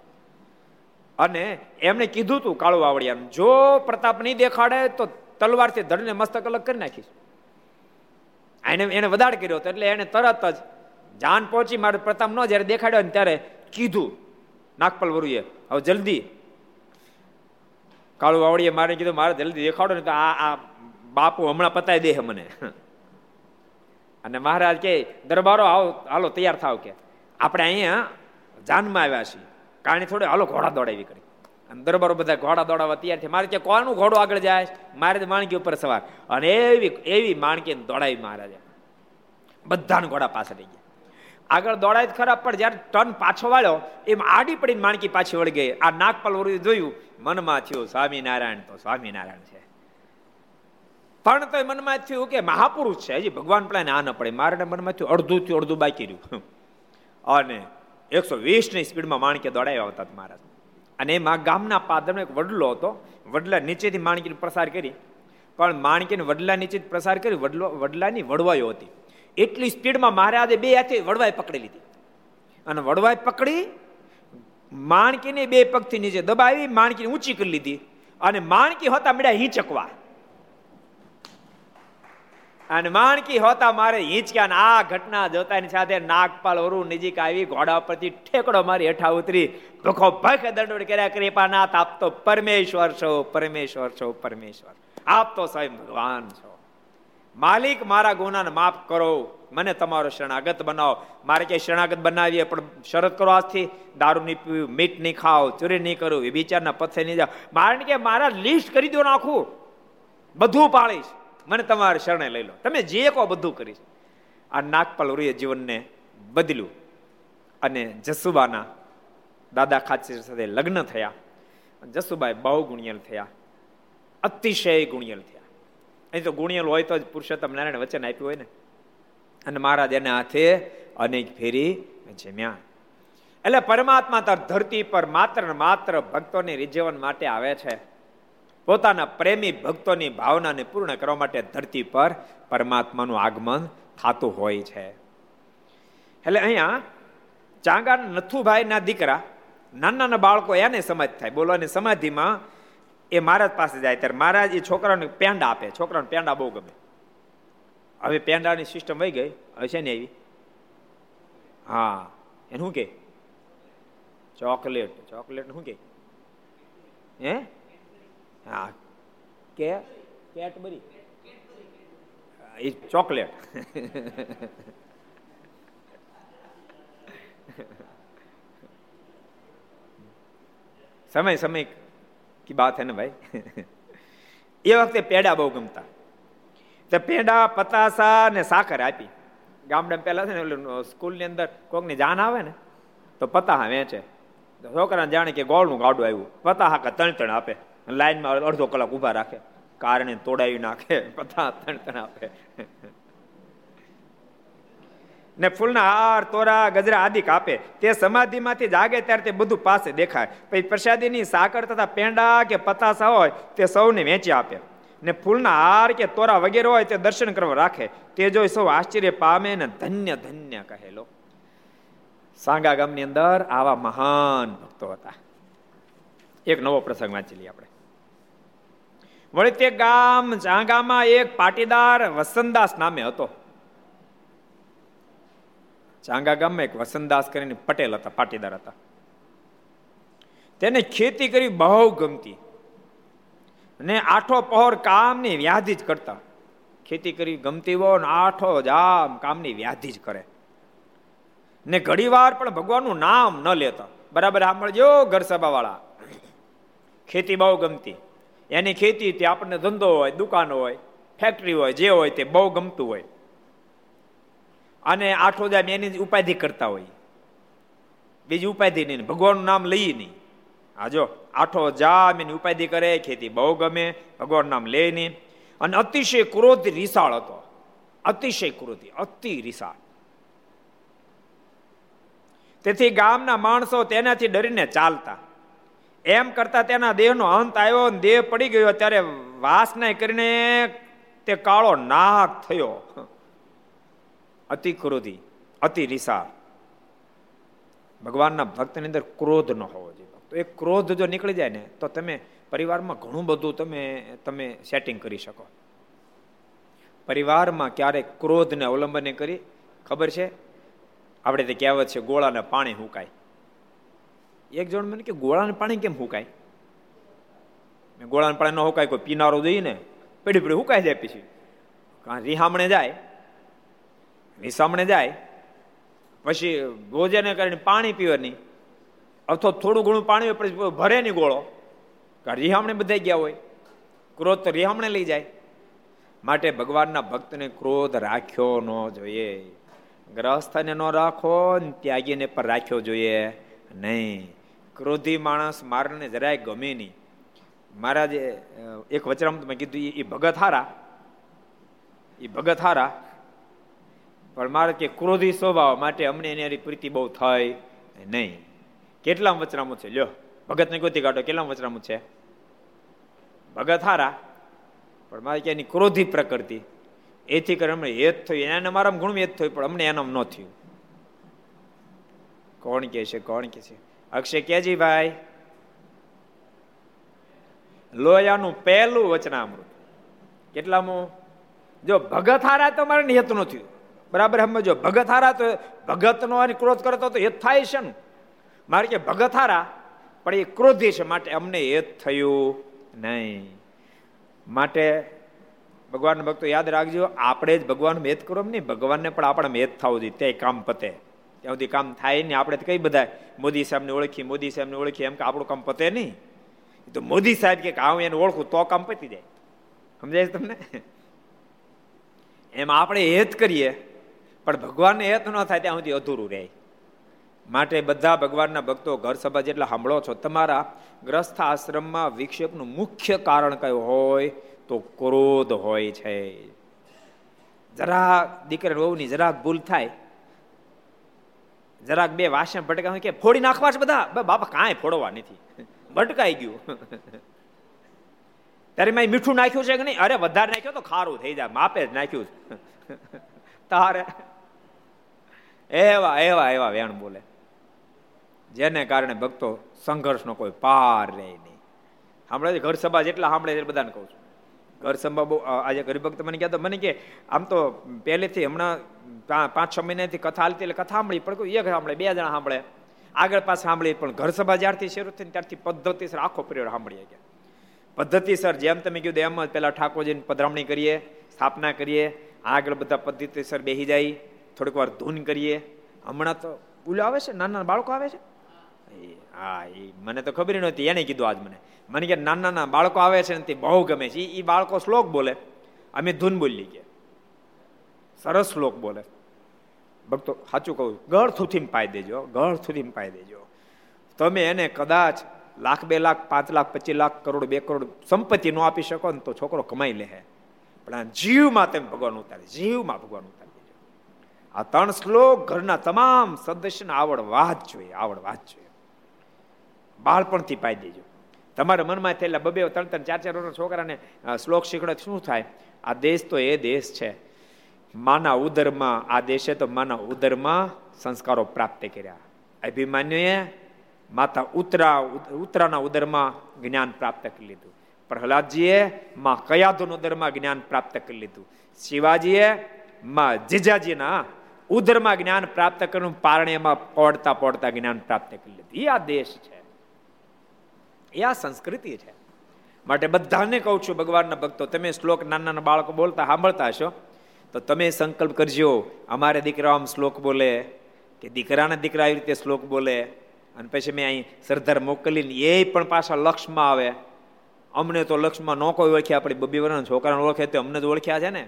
અને એમણે કીધું તું કાળુ વાવડિયાનું, જો પ્રતાપ નહીં દેખાડે તો તલવારથી ધડને મસ્તક અલગ કરી નાખીશ. એને એને વધાર કર્યો હતો એટલે એને તરત જ જાન પહોંચી મારે પ્રતાપ ન જયારે દેખાડ્યો ને ત્યારે કીધું નાગપાલ વરુએ હવે જલ્દી. કાળુ વાવડીએ મારે કીધું, મારે જલ્દી દેખાડો ને તો આ આ બાપુ હમણાં પતાવી દે મને. અને મહારાજ કે દરબારો આવો, હાલો, તૈયાર થાવ કે. આપણે અહીંયા જાનમાં આવ્યા છીએ. કારણે થોડે હાલો ઘોડા દોડાવી કરી. અને દરબારો બધા ઘોડા દોડાવવા તૈયાર છે મારે ત્યાં કોનું ઘોડો આગળ જાય? મારે માણકી ઉપર સવાર. અને એવી એવી માણકી દોડાવી મહારાજે. બધાને ઘોડા પાછળ રહી ગયા. આગળ દોડાય ખરા, પણ જયારે ટન પાછો વાળ્યો, એમ આડી પડીને માણકી પાછી વળી ગઈ. આ નાગપાલ વરું જોયું, મનમાં થયું સ્વામિનારાયણ તો સ્વામિનારાયણ છે. પણ તો મનમાં થયું કે મહાપુરુષ છે. હજી ભગવાન પેલા આ ન પડે. મારા મનમાં થયું અડધું થયું, અડધું બાકી રહ્યું. અને એકસો વીસની સ્પીડમાં માણકે દોડાવ્યા હતા મહારાજ. અને એમાં ગામના પાદરનો એક વડલો હતો. વડલા નીચેથી માણકીને પ્રસાર કરી. પણ માણકીને વડલા નીચે પ્રસાર કરી, વડલો, વડલાની વડવાયો હતી. એટલી સ્પીડમાં મહારાજે બે હાથે વડવાઈ પકડી લીધી. અને વડવાઈ પકડી, માણકીને બે પગથી નીચે દબાવી, માણકીને ઊંચી કરી લીધી. અને માણકી હોતા મળ્યા હિંચકવા. અને માણકી હોતા મારે હિંચક્યા આ ઘટના જોતાની સાથે નાગપાલ વરુ નજીક આવી ઘોડા પરથી ઠેકડો મારી હેઠા ઉતરી. ભખો ભખ દંડોડ કર્યા, કૃપાનાથ, આપ તો પરમેશ્વર છો પરમેશ્વર છો, પરમેશ્વર. આપ તો સ્વયં ભગવાન છો. માલિક, મારા ગુનાને માફ કરો. મને તમારો શરણાગત બનાવો. મારે ક્યાંય શરણાગત બનાવીએ, પણ શરત કરો આજથી. દારૂ નહીં પીવું મીઠ નહીં ખાઓ, ચોરી નહીં કરું એ વિચારના પથે નહીં જાઓ. મારે કે મારા લિસ્ટ કરી દો નાખું બધું પાળીશ. મને તમારે શરણે લઈ લો. તમે જે કહો બધું કરીશ. આ નાગપાલ રૂએ જીવનને બદલ્યું અને જસુબાના દાદા ખાચર સાથે લગ્ન થયા. જસુબાઈ બહુ ગુણિયલ થયા. અતિશય ગુણિયલ થયા. અહીં તો ગુણિયલ હોય તો જ પુરુષોત્તમ નારાયણ વચન આપ્યું હોય ને. અને મહારાજ એના હાથે અનેક ફેરી જમ્યા. એટલે પરમાત્મા તાર ધરતી પર માત્ર ને માત્ર ભક્તોને રીઝવણ માટે આવે છે. પોતાના પ્રેમી ભક્તોની ભાવનાને પૂર્ણ કરવા માટે ધરતી પર પરમાત્માનું આગમન થતું હોય છે. એટલે અહીંયા ચાંગા નથુભાઈના દીકરા, નાના નાના બાળકો એને સમાજ થાય. બોલવાની સમાધિમાં એ મહારાજ પાસે જાય ત્યારે મહારાજ એ છોકરાને પેંડા આપે. છોકરાને પેંડા બહુ ગમે. હવે પેંડાની સિસ્ટમ વહી ગઈ. હશે ને એવી હા, એનું શું કે? ચોકલેટ. ચોકલેટ શું કે? હે? હા. કે? કેટબરી. એ ચોકલેટ. સમય સમય કી બાત હે ને ભાઈ? એ વખતે પેડા બહુ ગમતા. તો પેડા, પતાસા ને સાકર આપી. ગામડા પહેલા છે ને એટલે સ્કૂલની અંદર કોકની જાન આવે ને, તો પતાહા વેચે. છોકરાને જાણે કે ગોળનું ગાડું આવ્યું. પતાહા કે ત્રણ ત્રણ આપે. લાઈનમાં અડધો કલાક ઊભા રાખે. કારણે તોડાવી નાખે. પતા તણ તણ આપે. ને ફૂલના હાર, તોરા, ગજરા આદિ કાપે. તે સમાધિમાંથી જાગે ત્યારે તે બધું પાસે દેખાય. પછી પ્રસાદીની સાકર તથા પેંડા કે પતાસા હોય તે સૌને વેચી આપે. ને ફૂલના હાર કે તોરા વગેરે હોય તે દર્શન કરવા રાખે. તે જોઈ સૌ આશ્ચર્ય પામે ને ધન્ય ધન્ય કહેલો સાંગા ગામની અંદર આવા મહાન ભક્તો હતા. એક નવો પ્રસંગ વાંચી લઈએ આપણે. વળી તે ગામ ચાંગામાં એક પાટીદાર વસંતદાસ નામે હતો. ચાંગા ગામમાં એક વસંતદાસ કરીને પટેલ હતા, પાટીદાર હતા. તેને ખેતી કરી બહુ ગમતી. અને આઠો પહોર કામની વ્યાધિ જ કરતા. ખેતી કરી ગમતી હો ને આઠો જામ કામની વ્યાધિ જ કરે. ને ઘડીવાર પણ ભગવાનનું નામ ન લેતા. બરાબર સાંભળજો, ઘર સભા વાળા ખેતી બહુ ગમતી. એની ખેતી તે આપણને ધંધો હોય, દુકાન હોય ફેક્ટરી હોય, જે હોય તે બહુ ગમતું હોય. અને આઠો દામ એની ઉપાધિ કરતા હોય. બીજી ઉપાધિ નહીં, ભગવાનનું નામ લઈએ નહીં. હા જો, આઠો જામ એની ઉપાધિ કરે, ખેતી બહુ ગમે ભગવાન નામ લે નહીં. અને અતિશય ક્રોધ રિસાળ હતો. અતિશય ક્રોધી, અતિ રિસાળ. તેથી ગામના માણસો તેનાથી ડરીને ચાલતા. એમ કરતા તેના દેહનો અંત આવ્યો દેહ પડી ગયો. ત્યારે વાસના કરીને તે કાળો નાક થયો. અતિ ક્રોધી, અતિ રિસા ભગવાનના ભક્તની અંદર ક્રોધ ન હોવો જોઈએ. તો એ ક્રોધ જો નીકળી જાય ને, તો તમે પરિવારમાં ઘણું બધું તમે તમે સેટિંગ કરી શકો. પરિવારમાં ક્યારેક ક્રોધને અવલંબને કરી, ખબર છે? આપણે તે કહેવત છે, ગોળાને પાણી હુકાય. એક જણ મને કે, ગોળાને પાણી કેમ હુકાય? ગોળાને પાણી ન હુકાય, કોઈ પીનારો જોઈએ ને પડી પડી હુકાઈ જાય પછી. રિહામણે જાય? રીસામણે જાય? પછી ભોજન કરીને પાણી પીવાની. અથવા થોડું ઘણું પાણી પછી ભરે નહીં ગોળો. કારણ રિહામણે બધા ગયા હોય? ક્રોધ તો રિહામણે લઈ જાય. માટે ભગવાનના ભક્તને ક્રોધ રાખ્યો ન જોઈએ. ગ્રહસ્થને ન રાખો ત્યાગીને પર રાખ્યો જોઈએ નહીં. ક્રોધી માણસ મારને જરાય ગમે નહીં. મારા જે એક વચરામ મેં કીધું એ ભગત હારા. એ ભગત હારા. પણ મારે કે ક્રોધી સ્વભાવ માટે અમને એની પ્રીતિ બહુ થાય નહીં. કેટલા વચરામું છે? લ્યો, ભગતને ગોતી કાઢો કેટલા વચરામું છે? ભગત હારા. પણ મારે કે એની ક્રોધી પ્રકૃતિ. એથી કરી અમને હેત થયું એને મારામાં ગુણ હેત થયું પણ અમને એનામ ન થયું. કોણ કે છે, કોણ કે છે? અક્ષય કેજી ભાઈ. લોયાનું પહેલું વચનામૃત. કેટલામું? જો ભગત તો મારે હેત ન થયું. બરાબર સમજો ભગત હારા તો ભગતનો અને ક્રોધ કરતો તો હેત થાય છે ને. મારે કે ભગત પણ એ ક્રોધી છે, માટે અમને હેત થયું નહીં. માટે ભગવાન ભક્તો યાદ રાખજો, આપણે જ ભગવાન મેદ કરો નહીં, ભગવાનને પણ આપણે મેદ થવું જોઈએ, તે કામ પતે. ત્યાં સુધી કામ થાય નહીં. આપણે કઈ બધા મોદી સાહેબને ઓળખી મોદી સાહેબને ઓળખી એમ કે આપણું કામ પતે નહીં. તો મોદી સાહેબ કે હું એને ઓળખું તો કામ પતી જાય. સમજાય તમને? એમ આપણે હેત કરીએ, પણ ભગવાનને હેત ન થાય ત્યાં સુધી અધૂરું રહે. માટે બધા ભગવાનના ભક્તો ઘર સભા જેટલા સાંભળો છો, તમારા ગ્રસ્થ આશ્રમમાં વિક્ષેપનું મુખ્ય કારણ કયું હોય તો ક્રોધ હોય છે. જરાક દીકરા વહુની જરાક ભૂલ થાય જરાક બે વાસણ ભટકા કે ફોડી નાખવા છે બધા? બાપા, કાંઈ ફોડવા નથી. ભટકાઈ ગયું. ત્યારે મેં મીઠું નાખ્યું છે કે નહીં? અરે, વધારે નાખ્યો તો ખારું થઈ જાય. માપે જ નાખ્યું તારે. એવા એવા એવા વેણ બોલે. જેને કારણે ભક્તો સંઘર્ષનો કોઈ પાર રહે નહીં. સાંભળે ઘર સભા જેટલા સાંભળે છે બધાને કહું છું. ઘર સભા બહુ આજે હરિભક્ત મને કહેતો, મને કે, આમ તો પહેલેથી હમણાં પાંચ છ મહિનાથી કથા હાલતી એટલે કથા સાંભળી, પણ એક સાંભળે, બે જણા સાંભળે. આગળ પાછ સાંભળી પણ ઘર સભા જ્યારથી શરૂ થઈ ત્યારથી પદ્ધતિસર આખો પરિવાર સાંભળીએ ગયા પદ્ધતિસર જેમ તમે કીધું એમ જ પેલા ઠાકોરજીની પધરામણી કરીએ, સ્થાપના કરીએ, આગળ બધા પદ્ધતિસર બેસી જાય, થોડીક વાર ધૂન કરીએ. હમણાં તો ઉલો આવે છે? નાના બાળકો આવે છે? હા, એ મને તો ખબર નહોતી, એને કીધું આજ મને. મને કે નાના નાના બાળકો આવે છે ને તે બહુ ગમે છે. એ બાળકો શ્લોક બોલે. અમે ધૂન બોલી ગયા સરસ શ્લોક બોલે. ભક્તો, સાચું કહું ગળ થુથીમ પાઈ દેજો ગળ થુથીમ પાઈ દેજો. તમે એને કદાચ લાખ, બે લાખ, પાંચ લાખ, પચીસ લાખ, કરોડ, બે કરોડ સંપત્તિ ન આપી શકો ને તો છોકરો કમાઈ લે. પણ આ જીવમાં તમે ભગવાન ઉતારે, જીવમાં ભગવાન ઉતારી. દેજો આ ત્રણ શ્લોક ઘરના તમામ સદસ્યને આવડ વાત જોઈએ, આવડ વાત જોઈએ. બાળપણથી પાઈ દેજો. તમારા મનમાં થયેલા બબે ત્રણ ત્રણ, ચાર ચાર વર્ષના છોકરાને શ્લોક શીખડે શું થાય? આ દેશ તો એ દેશ છે. માના ઉદરમાં, આ દેશે તો માના ઉદરમાં સંસ્કારો પ્રાપ્ત કર્યા. અભિમાન્યુએ માતા ઉતરા, ઉતરાના ઉદરમાં જ્ઞાન પ્રાપ્ત કરી લીધું. પ્રહલાદજીએ માં કયાધુન ઉદરમાં જ્ઞાન પ્રાપ્ત કરી લીધું. શિવાજીએ માં જીજાજીના ઉદરમાં જ્ઞાન પ્રાપ્ત કરવાનું પારણેમાં પડતા પડતા જ્ઞાન પ્રાપ્ત કરી લીધું. એ આ દેશ છે. એ આ સંસ્કૃતિ છે. માટે બધાને કહું છું, ભગવાનના ભક્તો, તમે શ્લોક નાના નાના બાળકો બોલતા સાંભળતા હશો. તો તમે સંકલ્પ કરજો, અમારે દીકરા આમ શ્લોક બોલે, કે દીકરાના દીકરા આવી રીતે શ્લોક બોલે, અને પછી મેં અહીં સરદાર મોકલીને એ પણ પાછા લક્ષમાં આવે. અમને તો લક્ષમાં ન કોઈ ઓળખ્યા આપણી બબી વર્ષના છોકરાને ઓળખે તો અમને જ ઓળખ્યા છે ને?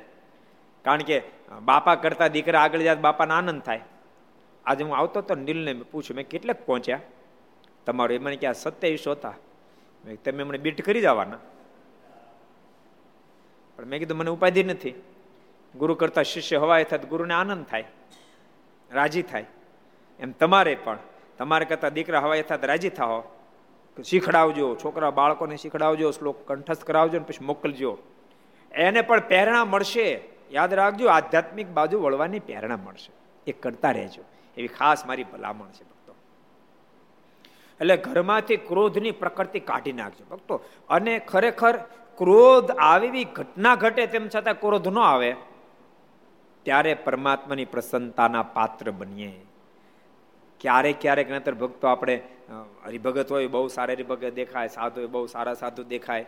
કારણ કે બાપા કરતા દીકરા આગળ જાય બાપાને આનંદ થાય. આજે હું આવતો હતો નીલને પૂછ્યું, મેં કેટલાક પહોંચ્યા? તમારું એ મને ક્યાં સત્યાવીસ હતા. તમે મને બીટ કરી જવાના. પણ મેં કીધું, મને ઉપાધિ નથી. ગુરુ કરતા શિષ્ય હવાય થાય ગુરુને આનંદ થાય, રાજી થાય. એમ તમારે પણ, તમારે કરતા દીકરા હવાય થાય રાજી થાઓ. શીખડાવજો, છોકરા બાળકોને શીખડાવજો, શ્લોક કંઠસ્થ કરાવજો ને પછી મોકલજો. એને પણ પ્રેરણા મળશે. યાદ રાખજો, આધ્યાત્મિક બાજુ વળવાની પ્રેરણા મળશે. એ કરતા રહેજો. એવી ખાસ મારી ભલામણ છે ભક્તો. એટલે ઘરમાંથી ક્રોધની પ્રકૃતિ કાઢી નાખજો ભક્તો. અને ખરેખર ક્રોધ આવી ઘટના ઘટે તેમ છતાં ક્રોધ ન આવે. ત્યારે પરમાત્માની પ્રસન્નતાના પાત્ર બનીએ. ક્યારેક ક્યારેક નતર ભક્તો આપણે હરિભગત હોય, બહુ સારા હરિભગત દેખાય, સાધુ હોય, બહુ સારા સાધુ દેખાય.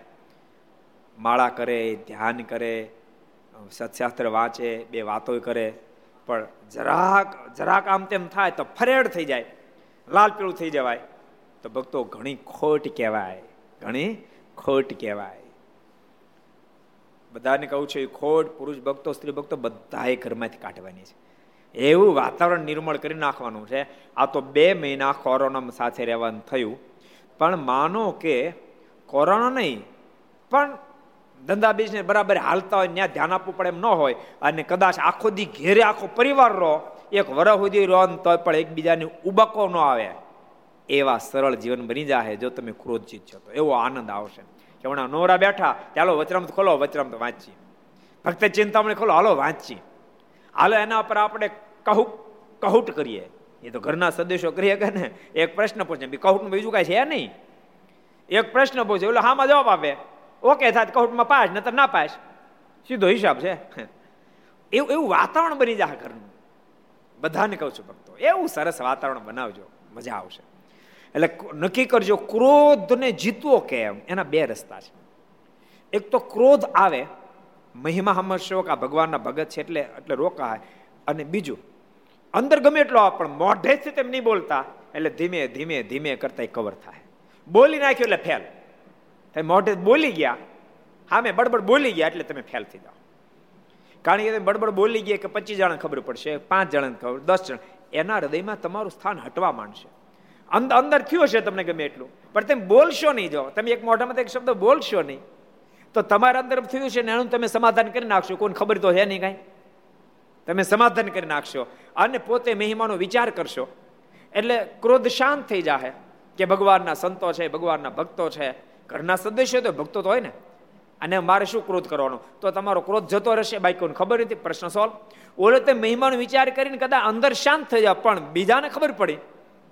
માળા કરે, ધ્યાન કરે સત્શાસ્ત્ર વાંચે, બે વાતો કરે. પણ જરાક જરાક આમ તેમ થાય તો ફરેડ થઈ જાય લાલ પીળું થઈ જવાય. તો ભક્તો ઘણી ખોટ કહેવાય, ઘણી ખોટ કહેવાય. બધાને કહું છું, એ ખોટ, પુરુષ ભક્તો, સ્ત્રી ભક્તો બધાએ ઘરમાંથી કાઢવાની છે. એવું વાતાવરણ નિર્મળ કરી નાખવાનું છે. આ તો બે મહિના કોરોના સાથે રહેવાનું થયું. પણ માનો કે કોરોના નહીં, પણ ધંધા બિઝનેસ બરાબર હાલતા હોય ત્યાં ધ્યાન આપવું પડે એમ ન હોય. અને કદાચ આખો દી ઘેરે આખો પરિવાર રહો, એક વર સુધી રહો તો પણ એકબીજાને ઉબકો ન આવે. એવા સરળ જીવન બની જાય જો તમે ક્રોધ છો તો. એવો આનંદ આવશે. કે હમણાં નોરા બેઠા ચાલો વચરામત ખોલો વચરામત વાંચી ભક્ત ચિંતામણી ખોલો, હાલો વાંચી હાલો એના પર આપણે કહુ કહુટ કરીએ. એ તો ઘરના સદેશો કરીએ કે ને, એક પ્રશ્ન પૂછે. કહુટનું બીજું કાંઈ છે નહીં. એક પ્રશ્ન પૂછે એટલે હામાં જવાબ આપે. ઓકે થાય કહુટમાં પાસ, નતર ના પાસ. સીધો હિસાબ છે. એવું એવું વાતાવરણ બની જાય ઘરનું. બધાને કહું છું ભક્તો, એવું સરસ વાતાવરણ બનાવજો. મજા આવશે. એટલે નક્કી કરજો, ક્રોધને જીતવો કેમ? એના બે રસ્તા છે. એક તો ક્રોધ આવે, મહિમા સમજશો કે આ ભગવાનના ભગત છે એટલે એટલે રોકાય. અને બીજું, અંદર ગમે એટલો પણ મોઢેથી તેમ નહીં બોલતા, એટલે ધીમે ધીમે ધીમે કરતા કવર થાય. બોલી નાખ્યું એટલે ફેલ તમે મોઢે બોલી ગયા હા મેં બડબડ બોલી ગયા એટલે તમે ફેલ થઈ જાઓ. કારણ કે તમે બડબડ બોલી ગયા કે પચીસ જણા ખબર પડશે, પાંચ જણાને ખબર દસ જણ. એના હૃદયમાં તમારું સ્થાન હટવા માંડશે. અંદર અંદર થયું હશે તમને ગમે એટલું. પણ તમે બોલશો નહીં જો. તમે એક મોઢામાં એક શબ્દ બોલશો નહીં. તો તમારા અંદર થયું છે ને એનું તમે સમાધાન કરી નાખશો. કોઈને ખબર તો છે નહીં કાંઈ? તમે સમાધાન કરી નાખશો. અને પોતે મહિમાનો વિચાર કરશો. એટલે ક્રોધ શાંત થઈ જાય કે ભગવાનના સંતો છે, ભગવાનના ભક્તો છે. ઘરના સદસ્યો તો ભક્તો તો હોય ને. અને મારે શું ક્રોધ કરવાનો? તો તમારો ક્રોધ જતો રહેશે. બાઈક કોઈને ખબર નથી પ્રશ્ન સોલ્વ ઓલો તે મહિમાનો વિચાર કરીને કદાચ અંદર શાંત થઈ જાય પણ બીજાને ખબર પડી.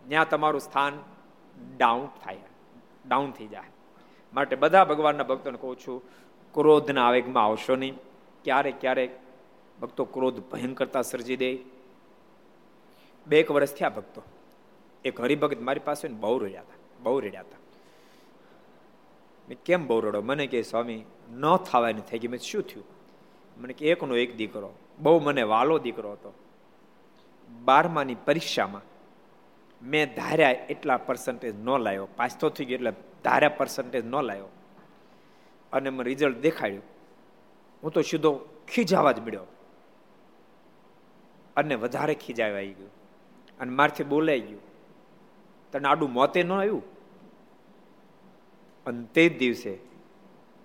ત્યાં તમારું સ્થાન ડાઉન થાય ડાઉન થઈ જાય. માટે બધા ભગવાનના ભક્તોને કહું છું, ક્રોધના આવેગમાં આવશો નહીં. ક્યારેક ક્યારેક ભક્તો ક્રોધ ભયંકરતા સર્જી દે. બે એક વર્ષ થયા ભક્તો. એક હરિભગત મારી પાસે બહુ રડ્યા હતા, બહુ રડ્યા હતા. મેં કેમ બહુ રડો મને કે, સ્વામી, ન થવાની થઈ ગઈ મેં શું થયું? મને કે, એકનો એક દીકરો. બહુ મને વાલો દીકરો હતો. બારમાની પરીક્ષામાં મેં ધાર્યા એટલા પર્સન્ટેજ ન લાવ્યો પાસ તો થઈ ગયો એટલે ધાર્યા પર્સન્ટેજ ન લાવ્યો અને મને રિઝલ્ટ દેખાડ્યું. હું તો સીધો ખીજાવા જ મળ્યો. અને વધારે ખીજાવા આવી ગયું. અને મારથી બોલાઈ ગયું. તને આડું મોતે ન આવ્યું? અને તે જ દિવસે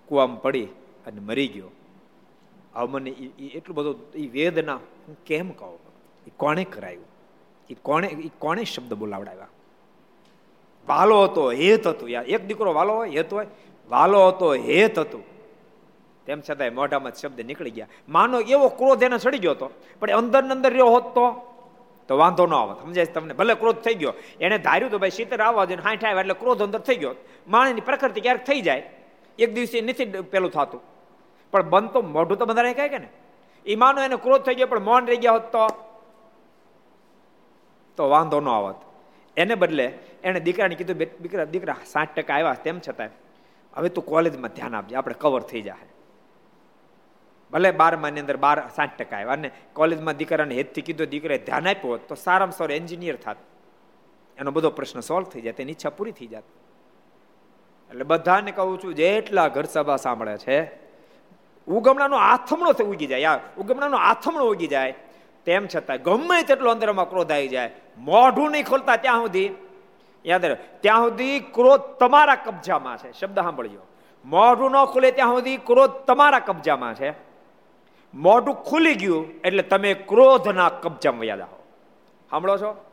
કુવામાં પડી અને મરી ગયો. હવે મને એટલું બધું એ વેદના હું કેમ કહું? એ કોણે કરાયું? એ કોણે એ કોણે શબ્દ બોલાવડાવ્યા? વાલો હતો, હેત હતું. યાર એક દીકરો વાલો હોય, હેત હોય, વાલો હતો, હેત હતું. તેમ છતાંય મોઢામાં શબ્દ નીકળી ગયા. માનો એવો ક્રોધ એને ચડી ગયો હતો, પણ અંદર અંદર રહ્યો હોત તો તો વાંધો ન આવત. સમજાય તમને? ભલે ક્રોધ થઈ ગયો. એને ધાર્યું તો ભાઈ શીતર આવવા જોઈએ હાઠ આવ્યા એટલે ક્રોધ અંદર થઈ ગયો. માણસની પ્રકૃતિ ક્યારેક થઈ જાય. એક દિવસે નથી પેલું થતું. પણ બંધ તો મોઢું તો બધા કહે કે ને? એ માનો એને ક્રોધ થઈ ગયો, પણ મૌન રહી ગયા હોત તો? તો વાંધો ન આવત. એને બદલે એને દીકરાને કીધું દીકરા દીકરા, સાઠ ટકા આવ્યા તેમ છતાં હવે તું કોલેજમાં ધ્યાન આપજે, આપણે કવર થઈ જાય ભલે બારમાની અંદર બાર સાઠ ટકા આવ્યા અને કોલેજમાં દીકરાને હેતથી કીધું, દીકરાએ ધ્યાન આપ્યું તો સારામાં સારો એન્જિનિયર થાત. એનો બધો પ્રશ્ન સોલ્વ થઈ જાય, તેની ઈચ્છા પૂરી થઈ જાત. એટલે બધાને કહું છું, જેટલા ઘર સભા સાંભળે છે, ઉગમણાનો આથમણો ઉગી જાય. યાર ઉગમણાનો આથમણો ઉગી જાય. તેમ છતાં ગમે તેટલો અંદરમાં ક્રોધ આવી જાય, મોઢું નહીં ખોલતા ત્યાં સુધી. યાદ રહે, ત્યાં સુધી ક્રોધ તમારા કબજામાં છે. શબ્દ સાંભળજો. મોઢું ન ખુલે ત્યાં સુધી ક્રોધ તમારા કબજામાં છે. મોઢું ખુલી ગયું એટલે તમે ક્રોધના કબજામાં વયા જાઓ. સાંભળો છો?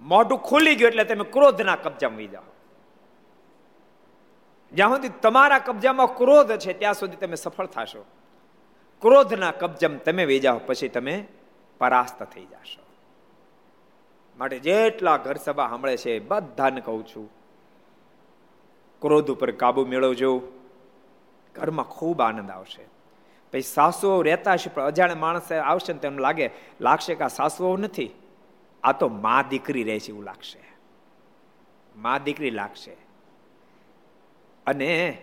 મોઢું ખુલી ગયું એટલે તમે ક્રોધના કબજામાં વહી જાઓ. જ્યાં સુધી તમારા કબજામાં ક્રોધ છે, ત્યાં સુધી તમે સફળ થશો. ક્રોધના કબજમ તમે વેજાઓ, પછી તમે પરાસ્ત થઈ જશો. માટે જેટલા ઘર સભા સાંભળે છે બધાને કહું છું, ક્રોધ ઉપર કાબુ મેળવજો. ઘરમાં ખૂબ આનંદ આવશે. પછી સાસુઓ રહેતા હશે, પણ અજાણે માણસ આવશે ને તેમ લાગે, લાગશે કે આ સાસુઓ નથી. આ તો મા દીકરી રહે છે એવું લાગશે. મા દીકરી લાગશે. અને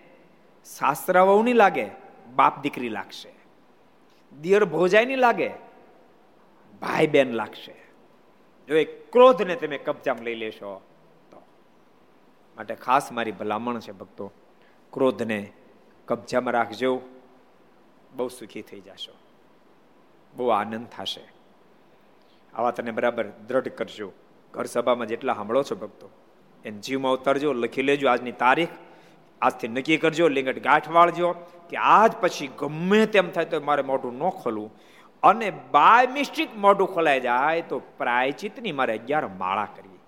સાસરાઓ નહીં લાગે, બાપ દીકરી લાગશે. દિયર ભોજાય નહીં લાગે. ભાઈ બેન લાગશે. જો એ ક્રોધને તમે કબજામાં લઈ લેશો, તો. માટે ખાસ મારી ભલામણ છે ભક્તો, ક્રોધને કબજામાં રાખજો. બહુ સુખી થઈ જશો. બહુ આનંદ થશે. આવા તને બરાબર દ્રઢ કરજો. ઘર સભામાં જેટલા સાંભળો છો ભક્તો, એને જીવમાં ઉતારજો, લખી લેજો. આજની તારીખ આજથી નક્કી કરજો, લિંગટ ગાંઠ વાળજો. કે આજ પછી ગમે તેમ થાય તો મારે મોઢું ન ખોલવું. અને બાય મિસ્ટેક મોઢું ખોલાઈ જાય તો પ્રાયચિતની મારે અગિયાર માળા કરીએ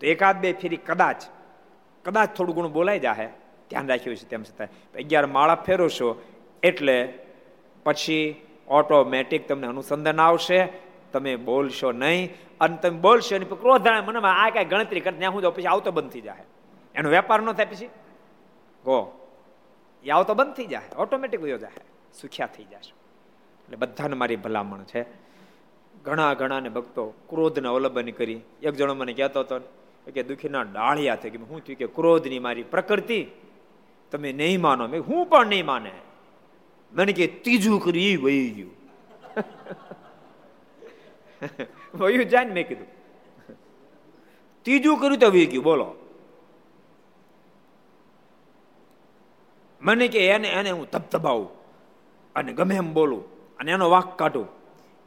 તો એકાદ બે ફેરી કદાચ કદાચ થોડું ઘણું બોલાઈ જાય ધ્યાન રાખ્યું છે તેમ છતાં. અગિયાર માળા ફેરવશો એટલે પછી ઓટોમેટિક તમને અનુસંધાન આવશે, તમે બોલશો નહીં, અને તમે બોલશો એની ક્રોધ મનમાં, આ કાંઈ ગણતરી કરી, ત્યાં હું પછી આવતો બંધ થઈ જાય એનો વેપાર ન થાય પછી? ગો. એ આવતો બંધ થઈ જાય ઓટોમેટિક વયો જાય, સુખ્યા થઈ જશે એટલે બધાને મારી ભલામણ છે. ઘણા ઘણા ને ભક્તો ક્રોધને અવલંબન કરી. એક જણો મને કહેતો હતો કે દુઃખીના ડાળિયા થઈ કે હું થયું કે ક્રોધની મારી પ્રકૃતિ તમે નહીં માનો. મેં હું પણ નહીં માને. મને કે ત્રીજું કર્યું વહી ગયું. વયું જાય ને મેં કીધું. ત્રીજું કર્યું તો વહી ગયું. બોલો. મને કે એને એને હું ધબધબાવું અને ગમે એમ બોલું અને એનો વાંક કાઢું.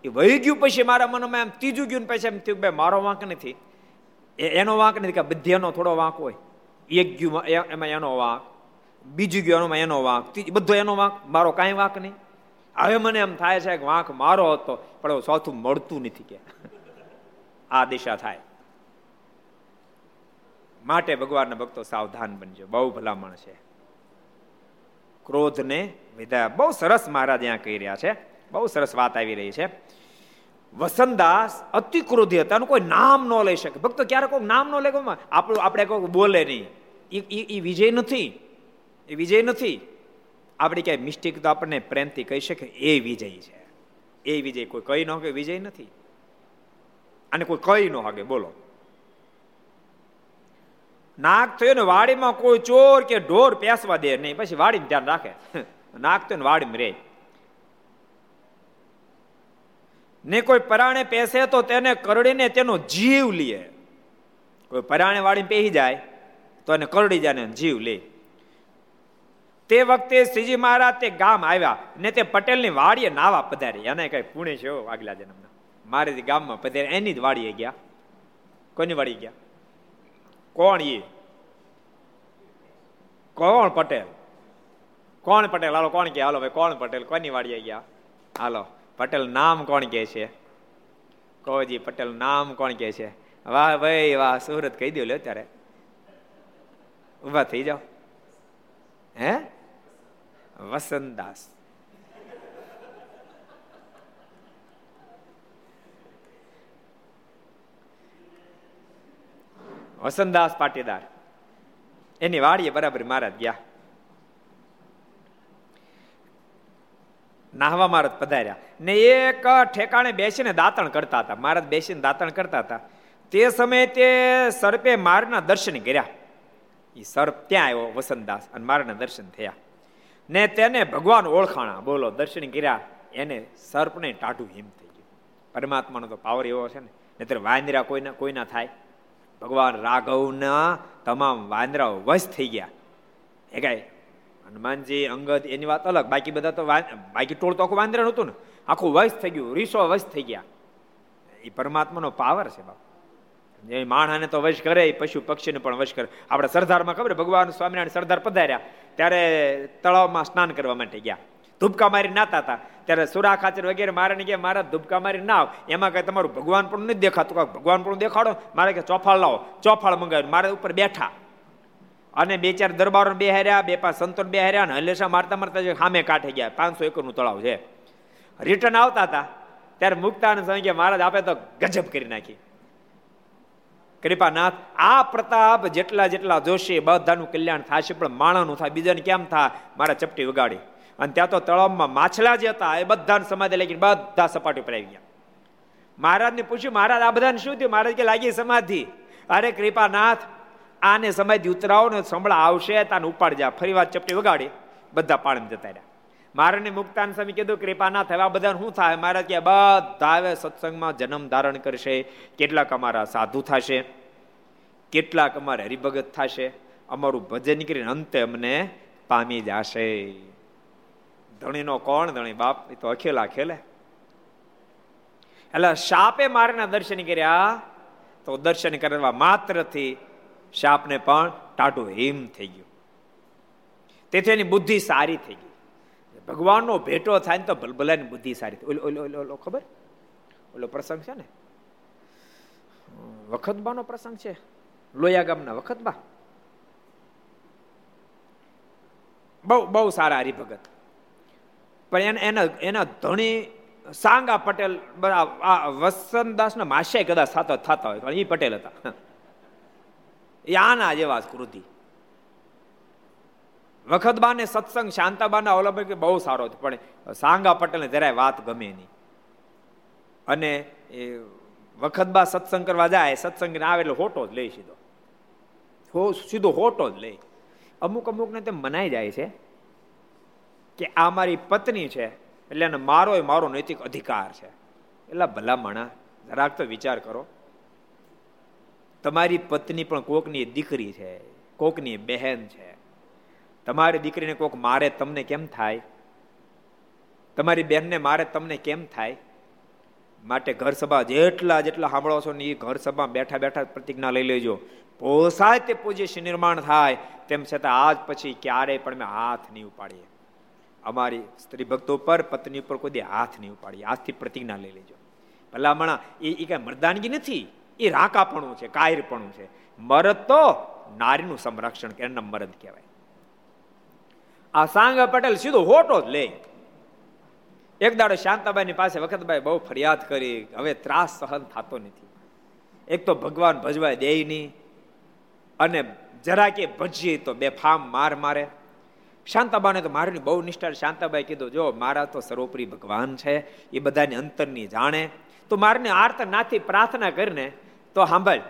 એ વહી ગયું પછી મારા મનમાં એમ ત્રીજું ગયું પછી એમ થયું ભાઈ મારો વાંક નથી. એનો વાંક નથી કે બધાનો થોડો વાંક હોય. એક ગયું એમાં એનો વાંક, બીજું ગયું એમાં એનો વાંક બધો એનો વાંક, મારો કાંઈ વાંક નહીં. હવે મને એમ થાય છે કે વાંક મારો હતો, પણ ચોથું મળતું નથી કે. આ દિશા થાય. માટે ભગવાનના ભક્તો સાવધાન બનજો. બહુ ભલામણ છે. ક્રોધને વિધાયા બહુ સરસ મહારાજ અહીંયા કહી રહ્યા છે. બહુ સરસ વાત આવી રહી છે. વસંતદાસ અતિ ક્રોધી હતા એનું કોઈ નામ ન લઈ શકે. ભક્તો, ક્યારે કોઈ નામ ન લે આપણું, આપણે કોઈ બોલે નહીં. એ વિજય નથી. એ વિજય નથી. આપણી ક્યાંય મિસ્ટેક તો આપણને પ્રેમથી કહી શકે. એ વિજય છે. એ વિજય કોઈ કહી ન કે વિજય નથી. અને કોઈ કહી ન હાગે બોલો. નાક થયો ને વાડીમાં કોઈ ચોર કે ઢોર પેસવા દે નહીં. પછી વાડીને ધ્યાન રાખે. નાક થયો ને વાડીમાં રે ને કોઈ પરાણે પેસે તો તેને કરડીને તેનો જીવ લે. કોઈ પરાણે વાળીને પેહી જાય તો એને કરડી જાય ને જીવ લે. તે વખતે શ્રીજી મહારાજ તે ગામ આવ્યા ને તે પટેલની વાડીએ નાવા પધારી. એને કઈ પુણે છે આગલા જન્મના. મારે ગામમાં પધારી એની જ વાડીએ ગયા. કોની વાડી ગયા? કોણ એ કોણ પટેલ? કોણ પટેલ? હાલો, કોણ કે? હાલો, ભાઈ, કોણ પટેલ? કોની વાડીએ ગયા? હાલો, પટેલ નામ કોણ કે છે? કોજી, પટેલ નામ કોણ કે છે? વાહ, ભાઈ, વાહ, સુરત કહી દો લે ત્યારે ઊભા થઈ જાઓ. હે? વસંતદાસ. વસંતદાસ પાટીદાર. એની વાડીએ બરાબર મહારાજ ગયા. નાહવા મહારાજ પધાર્યા. ને એક ઠેકાણે બેસીને દાંતણ કરતા હતા. મહારાજ બેસીને દાંતણ કરતા હતા. તે સમયે તે સર્પે મારના દર્શન કર્યા. એ સર્પ ત્યાં આવ્યો, વસંતદાસ, અને મારના દર્શન થયા. ને તેને ભગવાન ઓળખાણા, બોલો, દર્શન કર્યા. એને સર્પને ટાઢું હિમ થઈ ગયું. પરમાત્માનો તો પાવર એવો છે ને. નહીતર વાંદરા કોઈના કોઈના થાય. ભગવાન રાઘવના તમામ વાંદરાઓ વશ થઈ ગયા. એ કાંઈ, હનુમાનજી, અંગદ, એની વાત અલગ. બાકી બધા તો બાકી ટોળ તો આખું વાંદરા નહોતું ને. આખું વશ થઈ ગયું રીસો વશ થઈ ગયા. એ પરમાત્માનો પાવર છે બાપુ. જે માણસને તો વશ કરે પશુ પક્ષીને પણ વશ કરે. આપણે સરદારમાં ખબર ભગવાન સ્વામિનારાયણ સરદાર પધાર્યા. ત્યારે તળાવમાં સ્નાન કરવા માટે ગયા. ધૂપકા મારી નાતા હતા ત્યારે સુરા ખાચર વગેરે મારે કે મારા ધૂપકા મારી ના એમાં કઈ તમારું ભગવાન પણ નથી દેખાતું. કાંક ભગવાન પણ દેખાડો? મારે કે ચોફાળ લાવો. ચોફાળ મંગાવ્યું. મારે ઉપર બેઠા. અને બે ચાર દરબારો બે હાર્યા, બે પાંચ સંતો બે હાર્યા અને હલેસા મારતા મારતા સામે કાંઠે ગયા. પાંચસો એકરનું તળાવ છે. રિટર્ન આવતા હતા. ત્યારે મુક્તાનંદ સ્વામી કે મહારાજ, આપે તો ગજબ કરી નાખી. કૃપાનાથ, આ પ્રતાપ જેટલા જેટલા જોશે બધાનું કલ્યાણ થશે, પણ માણાનું થાય. બીજાને કેમ થાય? મારા ચપટી વગાડી. અને ત્યાં તો તળાવમાં માછલા જે હતા. એ બધાને સમાધિ લાગી બધા સપાટી ઉપર આવી ગયા. મહારાજને પૂછ્યું, મહારાજ, આ બધાને શું થયું? મહારાજ કે, લાગી સમાધિ. અરે કૃપાનાથ, આને સમાધિ ઉતરાવો ને સંભળા આવશે, તાને ઉપાડ જા. ફરી વાત ચપટી વગાડી, બધા પાણી જતા રહ્યા. મહારાજને મુક્તાન સ્વામી કીધું હવે આ બધા શું થાય? મહારાજ કે, બધા આવે સત્સંગમાં જન્મ ધારણ કરશે. કેટલાક અમારા સાધુ થશે, કેટલાક અમારે હરિભગત થશે. અમારું ભજન કરીને અંતે અમને પામી જશે. ધણીનો કોણ? ધણી બાપ. એ તો અખેલા ખેલે. એટલે શાપે મારેના દર્શન કર્યા, તો દર્શન કરવા માત્રથી શાપને પણ ટાટું હિમ થઈ ગયું. તેથી એની બુદ્ધિ સારી થઈ ગઈ. ભગવાનનો ભેટો થાય ને તો ભલભલાની બુદ્ધિ સારી થઈ ઓલો ઓલો ઓલો ખબર? ઓલો પ્રસંગ છે ને? વખતબાનો પ્રસંગ છે. લોયા ગામના વખતબા. બહુ બહુ સારા હરિભગત. પણ એના એના ધણી સાંગા પટેલ વસંતદાસ ના માસે કદાચ સાતો થતા હોય, પણ એ પટેલ હતા. એ આના જેવા કૃતિ વખતબા ને સત્સંગ, શાંતાબાના અવલંબન બહુ સારો હતો, પણ સાંગા પટેલને જરાય વાત ગમે નહીં. અને એ વખતબા સત્સંગ કરવા જાય સત્સંગ આવે એટલે હોટો જ લઈ સીધો. સીધો હોટો જ લઈ. અમુક અમુકને તેમ મનાઈ જાય છે. કે આ મારી પત્ની છે, એટલે એને મારો એ મારો નૈતિક અધિકાર છે. એટલે ભલા માણા જરાક તો વિચાર કરો. તમારી પત્ની પણ કોકની દીકરી છે, કોકની બહેન છે. તમારી દીકરીને કોક મારે તમને કેમ થાય? તમારી બહેનને મારે તમને કેમ થાય? માટે ઘર સભા જેટલા જેટલા સાંભળો છો ને એ ઘર સભા બેઠા બેઠા પ્રતિજ્ઞા લઈ લેજો. પોસાય તે પૂજ્ય નિર્માણ થાય, તેમ છતાં આજ પછી ક્યારેય પણ મેં હાથ નહીં ઉપાડીએ. અમારી સ્ત્રી ભક્તો પર પત્ની ઉપર કોઈ હાથ નહીં ઉપાડી હાથથી પ્રતિજ્ઞા લઈ લેજો. ભલામણા, એ એ કઈ મરદાનગી નથી. એ રાકાપણું છે, કાયરપણું છે. મરદ તો નારીનું સંરક્ષણ કે એના મરદ કહેવાય. આ સાંગા પટેલ સીધો હોટો જ લે. એક દાડો શાંતાબાઈની પાસે વખતભાઈ બહુ ફરિયાદ કરી. હવે ત્રાસ સહન થતો નથી. એક તો ભગવાન ભજવાય દે નહીં. અને જરા કે ભજીએ તો બે ફામ માર મારે. શાંતાબાને તો મારી બહુ નિષ્ઠા શાંતાબાઈ કીધું, જો મારા તો સર્વોપરી ભગવાન છે, એ બધાની અંતરની જાણે. તો મારને આર્ત નાથી પ્રાર્થના કરીને, તો સાંભળ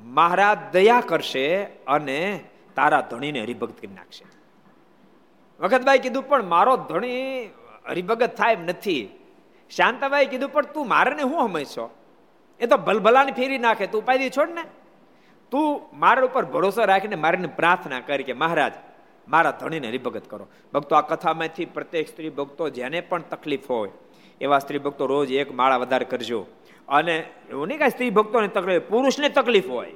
મહારાજ દયા કરશે અને તારા ધણીને હરિભક્ત કરી નાખશે. વખતભાઈ કીધું, પણ મારો ધણી હરિભગત થાય નથી. શાંતાબાઈ કીધું, પણ તું મારેને શું સમજશો એ તો ભલભલાને ફેરી નાખે, તું ઉપાય છોડ ને તું મારા ઉપર ભરોસો રાખીને મારીને પ્રાર્થના કરી કે, મહારાજ મારા ધણીને હરિભગત કરો. ભક્તો, આ કથામાંથી પ્રત્યેક સ્ત્રી ભક્તો જેને પણ તકલીફ હોય, એવા સ્ત્રી ભક્તો રોજ એક માળા વધારે કરજો. અને એવું નહીં કાંઈ સ્ત્રી ભક્તોને તકલીફ પુરુષને તકલીફ હોય.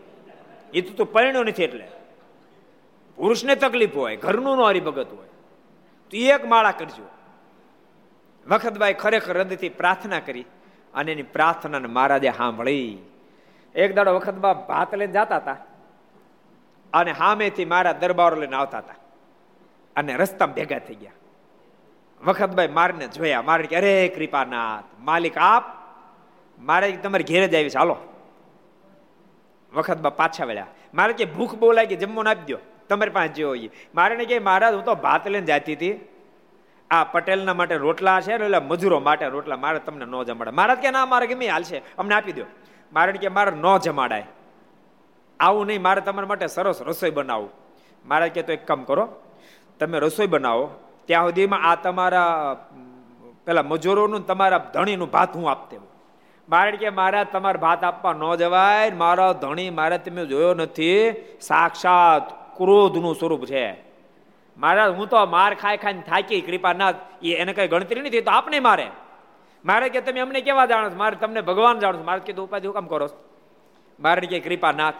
એ તો તું નથી એટલે. પુરુષને તકલીફ હોય, ઘરનું નો હરિભગત હોય. તો એક માળા કરજો. વખતભાઈ ખરેખર હૃદયથી પ્રાર્થના કરી અને એની પ્રાર્થનાને મહારાજે સાંભળી. એક દાડો વખતબા ભાત લઈને જતા હતા અને સામેથી મારા દરબારો લઈને આવતા હતા. અને રસ્તામાં ભેગા થઈ ગયા. વખતભાઈ મારને જોયા. મારે કે, અરે કૃપાનાથ, માલિક આપ? મારે તમારી ઘેરે જ આવી ચાલો વખતબા પાછા વળ્યા. મારે કે, ભૂખ બહુ લાગી, જમવાનું આપી દો તમારી પાસે જે હોય મારે કે, મહારાજ, હું તો ભાત લઈને જતી હતી. આ પટેલના માટે રોટલા છે ને એટલે મજૂરો માટે રોટલા. મારે તમને ન જમાડે. મહારાજ કે, ના, મારે ગમે હાલશે અમને આપી દો મારે કે, મારે ન જમાડાય. આવું નહીં, મારે તમારા માટે સરસ રસોઈ બનાવું. મારે કે, તો એક કામ કરો. તમે રસોઈ બનાવો, ત્યાં સુધીમાં આ તમારા, પેલા મજૂરોનું તમારા ધણીનું ભાત હું આપતે મારે કે મારા તમારે ભાત આપવા ન જવાય મારો ધણી મારે તમે જોયો નથી, સાક્ષાત ક્રોધનું સ્વરૂપ છે. મારા હું તો માર ખાઈ ખાઈને થાકી, કૃપાનાથ, એ એને કઈ ગણતરી નથી તો આપને મારે. મારે કે તમે અમને કેવા જાણો છો? મારે તમને ભગવાન જાણો છો. મારે કીધું, ઉપાધિ કામ કરો મારે કે, કૃપાનાથ,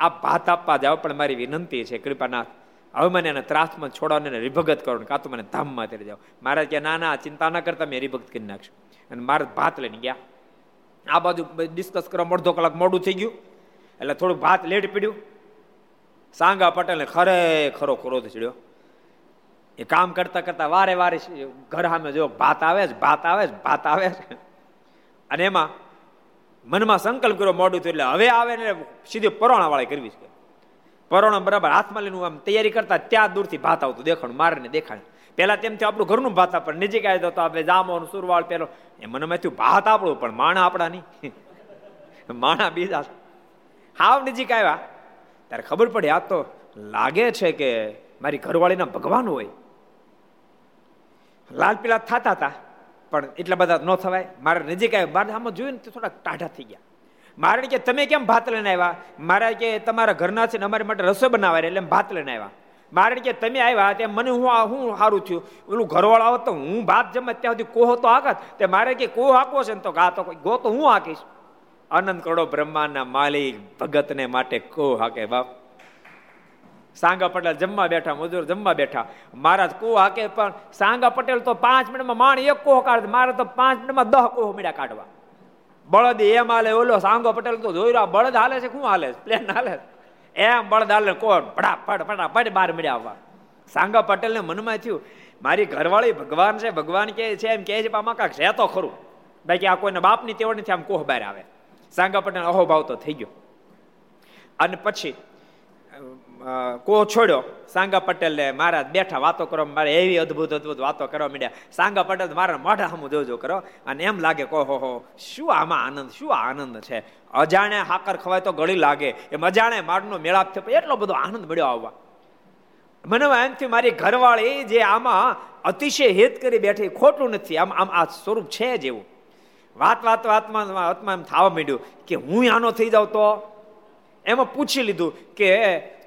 આપ ભાત આપવા જાઓ, પણ મારી વિનંતી છે, કૃપાનાથ હવે મને એને ત્રાસમાં છોડાવને રિભગત કરો કાં તો મને ધામમાં તેડી જાઓ. મારે કે ના ના, ચિંતા ના કરતા, મેં રિભગત કરી નાખશું અને મારે ભાત લઈને ગયા. આ બાજુ ડિસ્કસ કરવા અડધો કલાક મોડું થઈ ગયું. એટલે થોડુંક ભાત લેટ પીડ્યું. સાંગા પટેલને ખરેખરો ક્રોધ ચડ્યો. એ કામ કરતા કરતા વારે વારે ઘર સામે જો ભાત આવે છે ભાત આવે છે ભાત આવે છે અને એમાં મનમાં સંકલ્પ કર્યો, મોડું થયું એટલે હવે આવે ને સીધી પરોણા વાળી કરવી છે. પરોણા બરાબર હાથમાં લઈને આમ તૈયારી કરતા ત્યાં દૂરથી ભાત આવતું દેખાણું મારે દેખાણ. પેલા તેમથી આપણું ઘરનું ભાત પણ નજીક આવી તો આપણે જામો સુરવાળ પેલો એ મને મેં થયું, ભાત આપણું, પણ માણા આપણા નહીં. માણા બીજા. હાવ નજીક આવ્યા ત્યારે ખબર પડી, આ તો લાગે છે કે મારી ઘરવાળીના ભગવાન હોય. લાલ પીલા થતા હતા, પણ એટલા બધા ન થવાય. મારે નજીક આવ્યા મારે આમાં જોયું ને થોડાક ટાઢા થઈ ગયા. મારે કે તમે કેમ ભાત લઈને આવ્યા? મારા કે તમારા ઘરના છે ને અમારી માટે રસોઈ બનાવવા એટલે ભાત લઈને આવ્યા. મારે કે તમે આવ્યા તે મને હું હું સારું થયું. ઓલું ઘરવાળો આવો તો હું ભાત જમે ત્યાં સુધી કોહો તો હાકત, તે મારે કે કોહ હાકવો છે ને તો ગા તો ગો તો હું હાકીશ. અનંત કરોડો બ્રહ્માના માલિક, ભગતને માટે કોહ હાકે, બાપ. સાંગા પટેલ જમવા બેઠા, મજૂર જમવા બેઠા. મહારાજ કોહ હાકે, પણ સાંગા પટેલ તો પાંચ મિનિટમાં માણ એક કોહ કાઢે, મારે તો પાંચ મિનિટમાં દહ કોહ મીડા કાઢવા. બળદ એમ હાલે, ઓલો સાંગો પટેલ તો જોઈ આ બળદ હાલે છે, શું હાલે પ્લેન હાલે એમ બળદ હાલે, કોણ? ફટાફટ ફટાફટ બાર મળ્યા આવવા. સાંગા પટેલને મનમાં થયું, મારી ઘરવાળી ભગવાન છે, ભગવાન કે છે, એમ કે છે આમાં કાંક છે તો ખરું. બાકી આ કોઈને બાપની તેવડ નથી આમ કોહ બહાર આવે. સાંગા પટેલ અહોભાવ તો થઈ ગયો. અને પછી કો છોડ્યો. સાંગા પટેલ મહારાજ બેઠા વાતો કરો, મારે એવી અદભુત અદભુત વાતો કરવા માંડ્યા. સાંગા પટેલ મારા મોઢા હમું જોજો કરો. અને એમ લાગે કો હો શું આમાં આનંદ, શું આનંદ છે? અજાણે હાકર ખવાય તો ગળી લાગે. એમ અજાણે મારનો મેળાપ થયો એટલો બધો આનંદ મળ્યો આવવા. મને એમથી મારી ઘરવાળી જે આમાં અતિશય હેત કરી બેઠી, ખોટું નથી. આમ આમ આ સ્વરૂપ છે જ એવું. વાત વાત, વાતમાં વાતમાં એમ થવા માંડ્યું કે હું આનો થઈ જાઉં તો એમાં પૂછી લીધું કે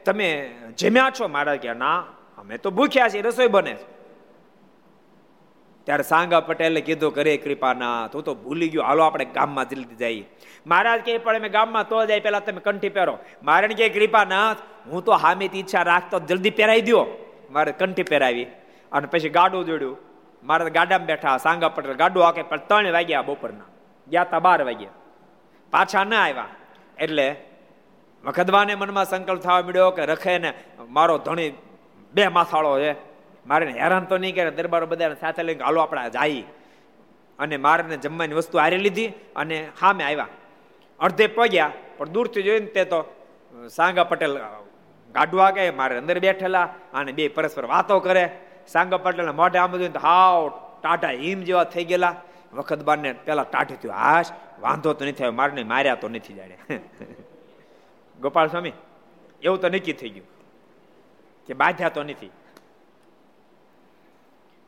તમે જમ્યા છો મારા ગયા ના અમે તો ભૂખ્યા છીએ, રસોઈ બને ત્યારે સાંગા પટેલે કીધું, કરે કૃપાના, તું તો ભૂલી ગયો. હાલો, આપણે ગામમાં જલ્દી જઈએ. મહારાજ કે પણ અમે ગામમાં તો જાય પેલા તમે કંઠી પહેરો. મારે કે કૃપાનાથ, હું તો હામીથી ઈચ્છા રાખતો જલ્દી પહેરાવી દો મારે કંઠી પહેરાવી અને પછી ગાડું જોડ્યું. મારે ગાડામાં બેઠા, સાંગા પટેલ ગાડું આકે પણ ત્રણ વાગ્યા બપોરના. ગયા તા બાર વાગ્યા. પાછા ના આવ્યા. એટલે મખદવાને મનમાં સંકલ્પ થવા મળ્યો કે રખે ને મારો ધણી બે માથાળો છે. મારે હેરાન તો નહીં કરે, દરબારો બધા સાથે લઈને હાલો આપણે જાય. અને મારે જમવાની વસ્તુ હારી લીધી અને સામે આવ્યા. અડધે પગ્યા, પણ દૂરથી જોઈને તે તો સાંગા પટેલ ગાઢવા કે મારે અંદર બેઠેલા અને બે પરસ્પર વાતો કરે. સાંગા પટેલ મોઢે આમ જોઈને હાવ ટાટા હિમ જેવા થઈ ગયેલા. વખત બારને પેલા ટાઢી થયું, હાશ, વાંધો તો નહીં થયો, મારને માર્યા તો નથી જાડે. ગોપાલ સ્વામી એવું તો નક્કી થઈ ગયું કે બાધ્યા તો નથી.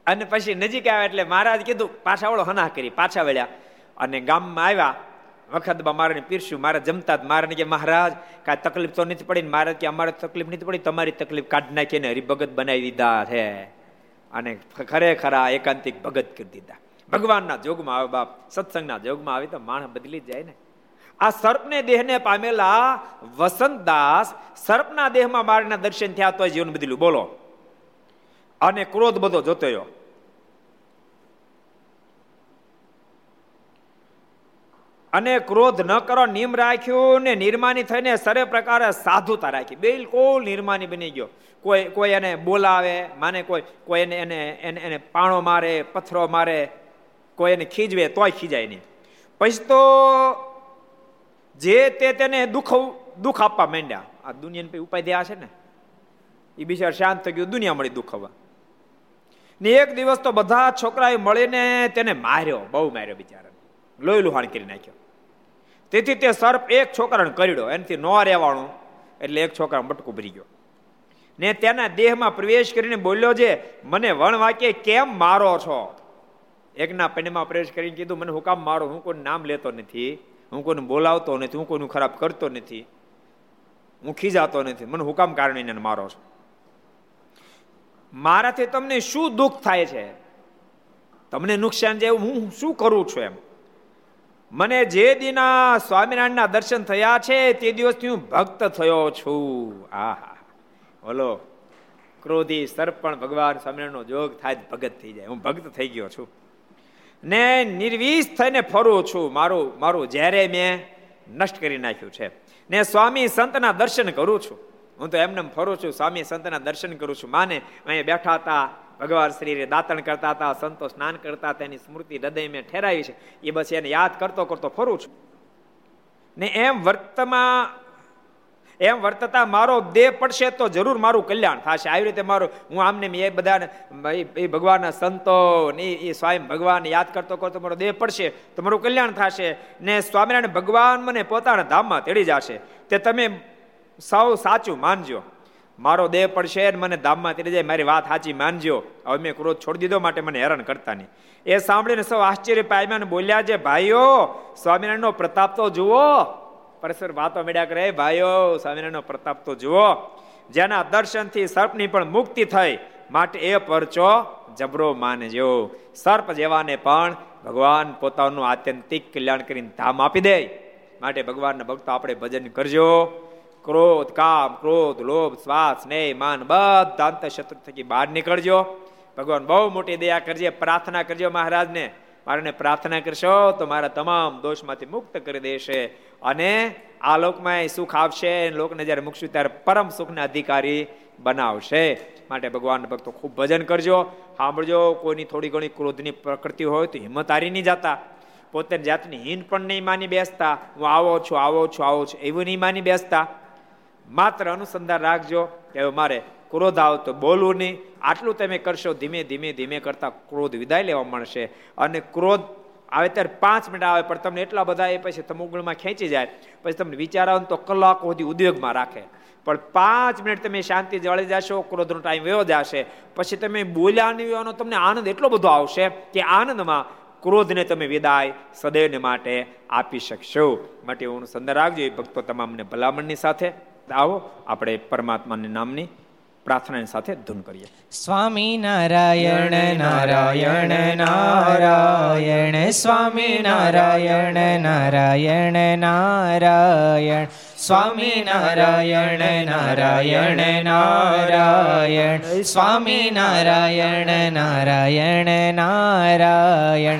અને પછી નજીક આવ્યા એટલે મહારાજ કીધું, પાછા વળો, હના કરી, પાછા વળ્યા. અને ગામમાં આવ્યા વખતમાં મારે પીરસ્યું, મારે જમતા મારે કે, મહારાજ, કાંઈ તકલીફ તો નથી પડી મહારાજ કે, અમારે તકલીફ નથી પડી, તમારી તકલીફ કાઢી નાખીને હરિભગત બનાવી દીધા છે. અને ખરેખર આ એકાંતિક ભગત કરી દીધા. ભગવાનના જોગમાં આવે બાપ, સત્સંગના જોગમાં આવે તો માણસ બદલી જાય ને. આ સર્પને દેહને પામેલા વસંતદાસ સર્પના દેહમાં મારના દર્શન થયા તો જીવન બદલ્યું. બોલો. અને ક્રોધ બધો જોતો અને ક્રોધ ન કરો નિયમ રાખ્યું ને નિર્માની થઈને સરે પ્રકારે સાધુતા રાખી. બિલકુલ નિર્માની બની ગયો. કોઈ કોઈ એને બોલાવે, માને કોઈ કોઈ એને એને એને એને પાણો મારે, પથ્થરો મારે, કોઈ એને ખીજવે તોય ખીજાય નહીં. પછી તો જે તે તેને દુઃખ દુઃખ આપવા માંડ્યા. આ દુનિયાને પછી ઉપાય દે છે ને? એ બિચાર શાંત થઈ ગયું, દુનિયા મળી દુઃખ ને એક દિવસ તો બધા છોકરાએ મળીને તેને માર્યો, બહુ માર્યો બિચારા લોહી લુહાણ કરી નાખ્યો. તેથી તે સર્પ એક છોકરાને કર્યો એનાથી ન રહેવાનું. એટલે એક છોકરા બટકું ભરી ગયો. ને તેના દેહમાં પ્રવેશ કરીને બોલ્યો છે, મને વણ વાક્ય કેમ મારો છો? એકના પેનમાં પ્રવેશ કરીને કીધું, મને હું કામ મારો, હું કોઈ નામ લેતો નથી. હું કોઈને બોલાવતો નથી, હું કોઈનું ખરાબ કરતો નથી, હું ખીજાતો નથી. મને હુકામ કારણે એને મારો છો. મારાથી તમને શું દુઃખ થાય છે? તમને નુકસાન જેવું હું શું કરું છું એમ? મને જે દિના સ્વામિનારાયણના દર્શન થયા છે, તે દિવસથી હું ભક્ત થયો છું. આહા. બોલો. ક્રોધી સર્પણ ભગવાન સ્વામિનારાયણનો જોગ થાય ભગત થઈ જાય. હું ભક્ત થઈ ગયો છું. ને નિર્વિષ થઈને ફરું છું. મારું મારું જ્યારે મેં નષ્ટ કરી નાખ્યું છે. ને સ્વામી સંતના દર્શન કરું છું. હું તો એમને ફરું છું, સ્વામી સંતના દર્શન કરું છું. માને અહીંયા બેઠા હતા, ભગવાન શ્રી દાંતણ કરતા હતા, સંતો સ્નાન કરતા હતા એની સ્મૃતિ હૃદય મેં ઠેરાવી છે. એ બસ એને યાદ કરતો કરતો ફરું છું. ને એમ વર્તમાં એમ વર્તતા મારો દેહ પડશે તો જરૂર મારું કલ્યાણ થશે. આવી રીતે મારું, હું આમને એ બધાને, એ ભગવાનના સંતો ને એ સ્વયં ભગવાન યાદ કરતો કરતો મારો દેહ પડશે તો મારું કલ્યાણ થશે ને સ્વામિનારાયણ ભગવાન મને પોતાના ધામમાં તેડી જશે. તે તમે સૌ સાચું માનજો. મારો દેહ પડશે ને મને ધામમાં તેડી જાય, મારી વાત સાચી માનજો. હવે મેં ક્રોધ છોડી દીધો માટે મને હેરાન કરતા નહીં. એ સાંભળીને સૌ આશ્ચર્ય પામ્યા બોલ્યા છે, ભાઈઓ, સ્વામિનારાયણનો પ્રતાપ તો જુઓ. પરસ્પર વાતો મેળ્યા કરે. ભાઈઓ, સ્વામિનારાયણનો પ્રતાપ તો જુઓ. જેના દર્શનથી સર્પની પણ મુક્તિ થઈ. માટે એ પરચો જબરો માનજો. સર્પ જેવાને પણ ભગવાન પોતાનું આત્યંતિક કલ્યાણ કરીને ધામ આપી દે. માટે ભગવાનના ભક્તો આપણે ભજન કરજો. ક્રોધ, કામ, ક્રોધ, લોભ, શ્વાસ સ્નેહ માન બધા અંત શત્રુ થકી બહાર નીકળજો. ભગવાન બહુ મોટી દયા કરજે. પ્રાર્થના કરજો મહારાજને. મારાને પ્રાર્થના કરશો તો મારા તમામ દોષમાંથી મુક્ત કરી દેશે. અને આ લોકમાં સુખ આવશે લોકને જ્યારે મૂકશું ત્યારે પરમ સુખના અધિકારી બનાવશે. માટે ભગવાન ભક્તો ખૂબ ભજન કરજો. સાંભળજો, કોઈની થોડી ઘણી ક્રોધની પ્રકૃતિ હોય તો હિંમત હારી નહીં જતા. પોતે જાતની હીન પણ નહીં માની બેસતા. હું આવો છું આવો છું આવો છું, એવું નહીં માની બેસતા. માત્ર અનુસંધાન રાખજો કે મારે ક્રોધ આવતો બોલવું નહીં. આટલું તમે કરશો, ધીમે ધીમે ધીમે કરતા ક્રોધ વિદાય લેવા મળશે. અને ક્રોધ આવે ત્યારે પાંચ મિનિટ આવે, પણ તમને એટલા બધા એ પછી તમુગળમાં ખેંચી જાય. પછી તમને વિચાર આવે તો કલાકો સુધી ઉદ્યોગમાં રાખે. પણ પાંચ મિનિટ તમે શાંતિ જળી જશો, ક્રોધનો ટાઈમ વયો જશે. પછી તમે બોલ્યા નહીં તમને આનંદ એટલો બધો આવશે કે આનંદમાં ક્રોધને તમે વિદાય સદૈવને માટે આપી શકશો. માટે હું સંદર રાખજો. એ ભક્તો તમામને ભલામણની સાથે. આવો, આપણે પરમાત્માની નામની પ્રાર્થનાની સાથે ધૂન કરીએ. સ્વામી નારાયણ નારાયણ નારાયણ. સ્વામી નારાયણ નારાયણ નારાયણ. સ્વામી નારાયણ નારાયણ નારાયણ. સ્વામી નારાયણ નારાયણ નારાયણ.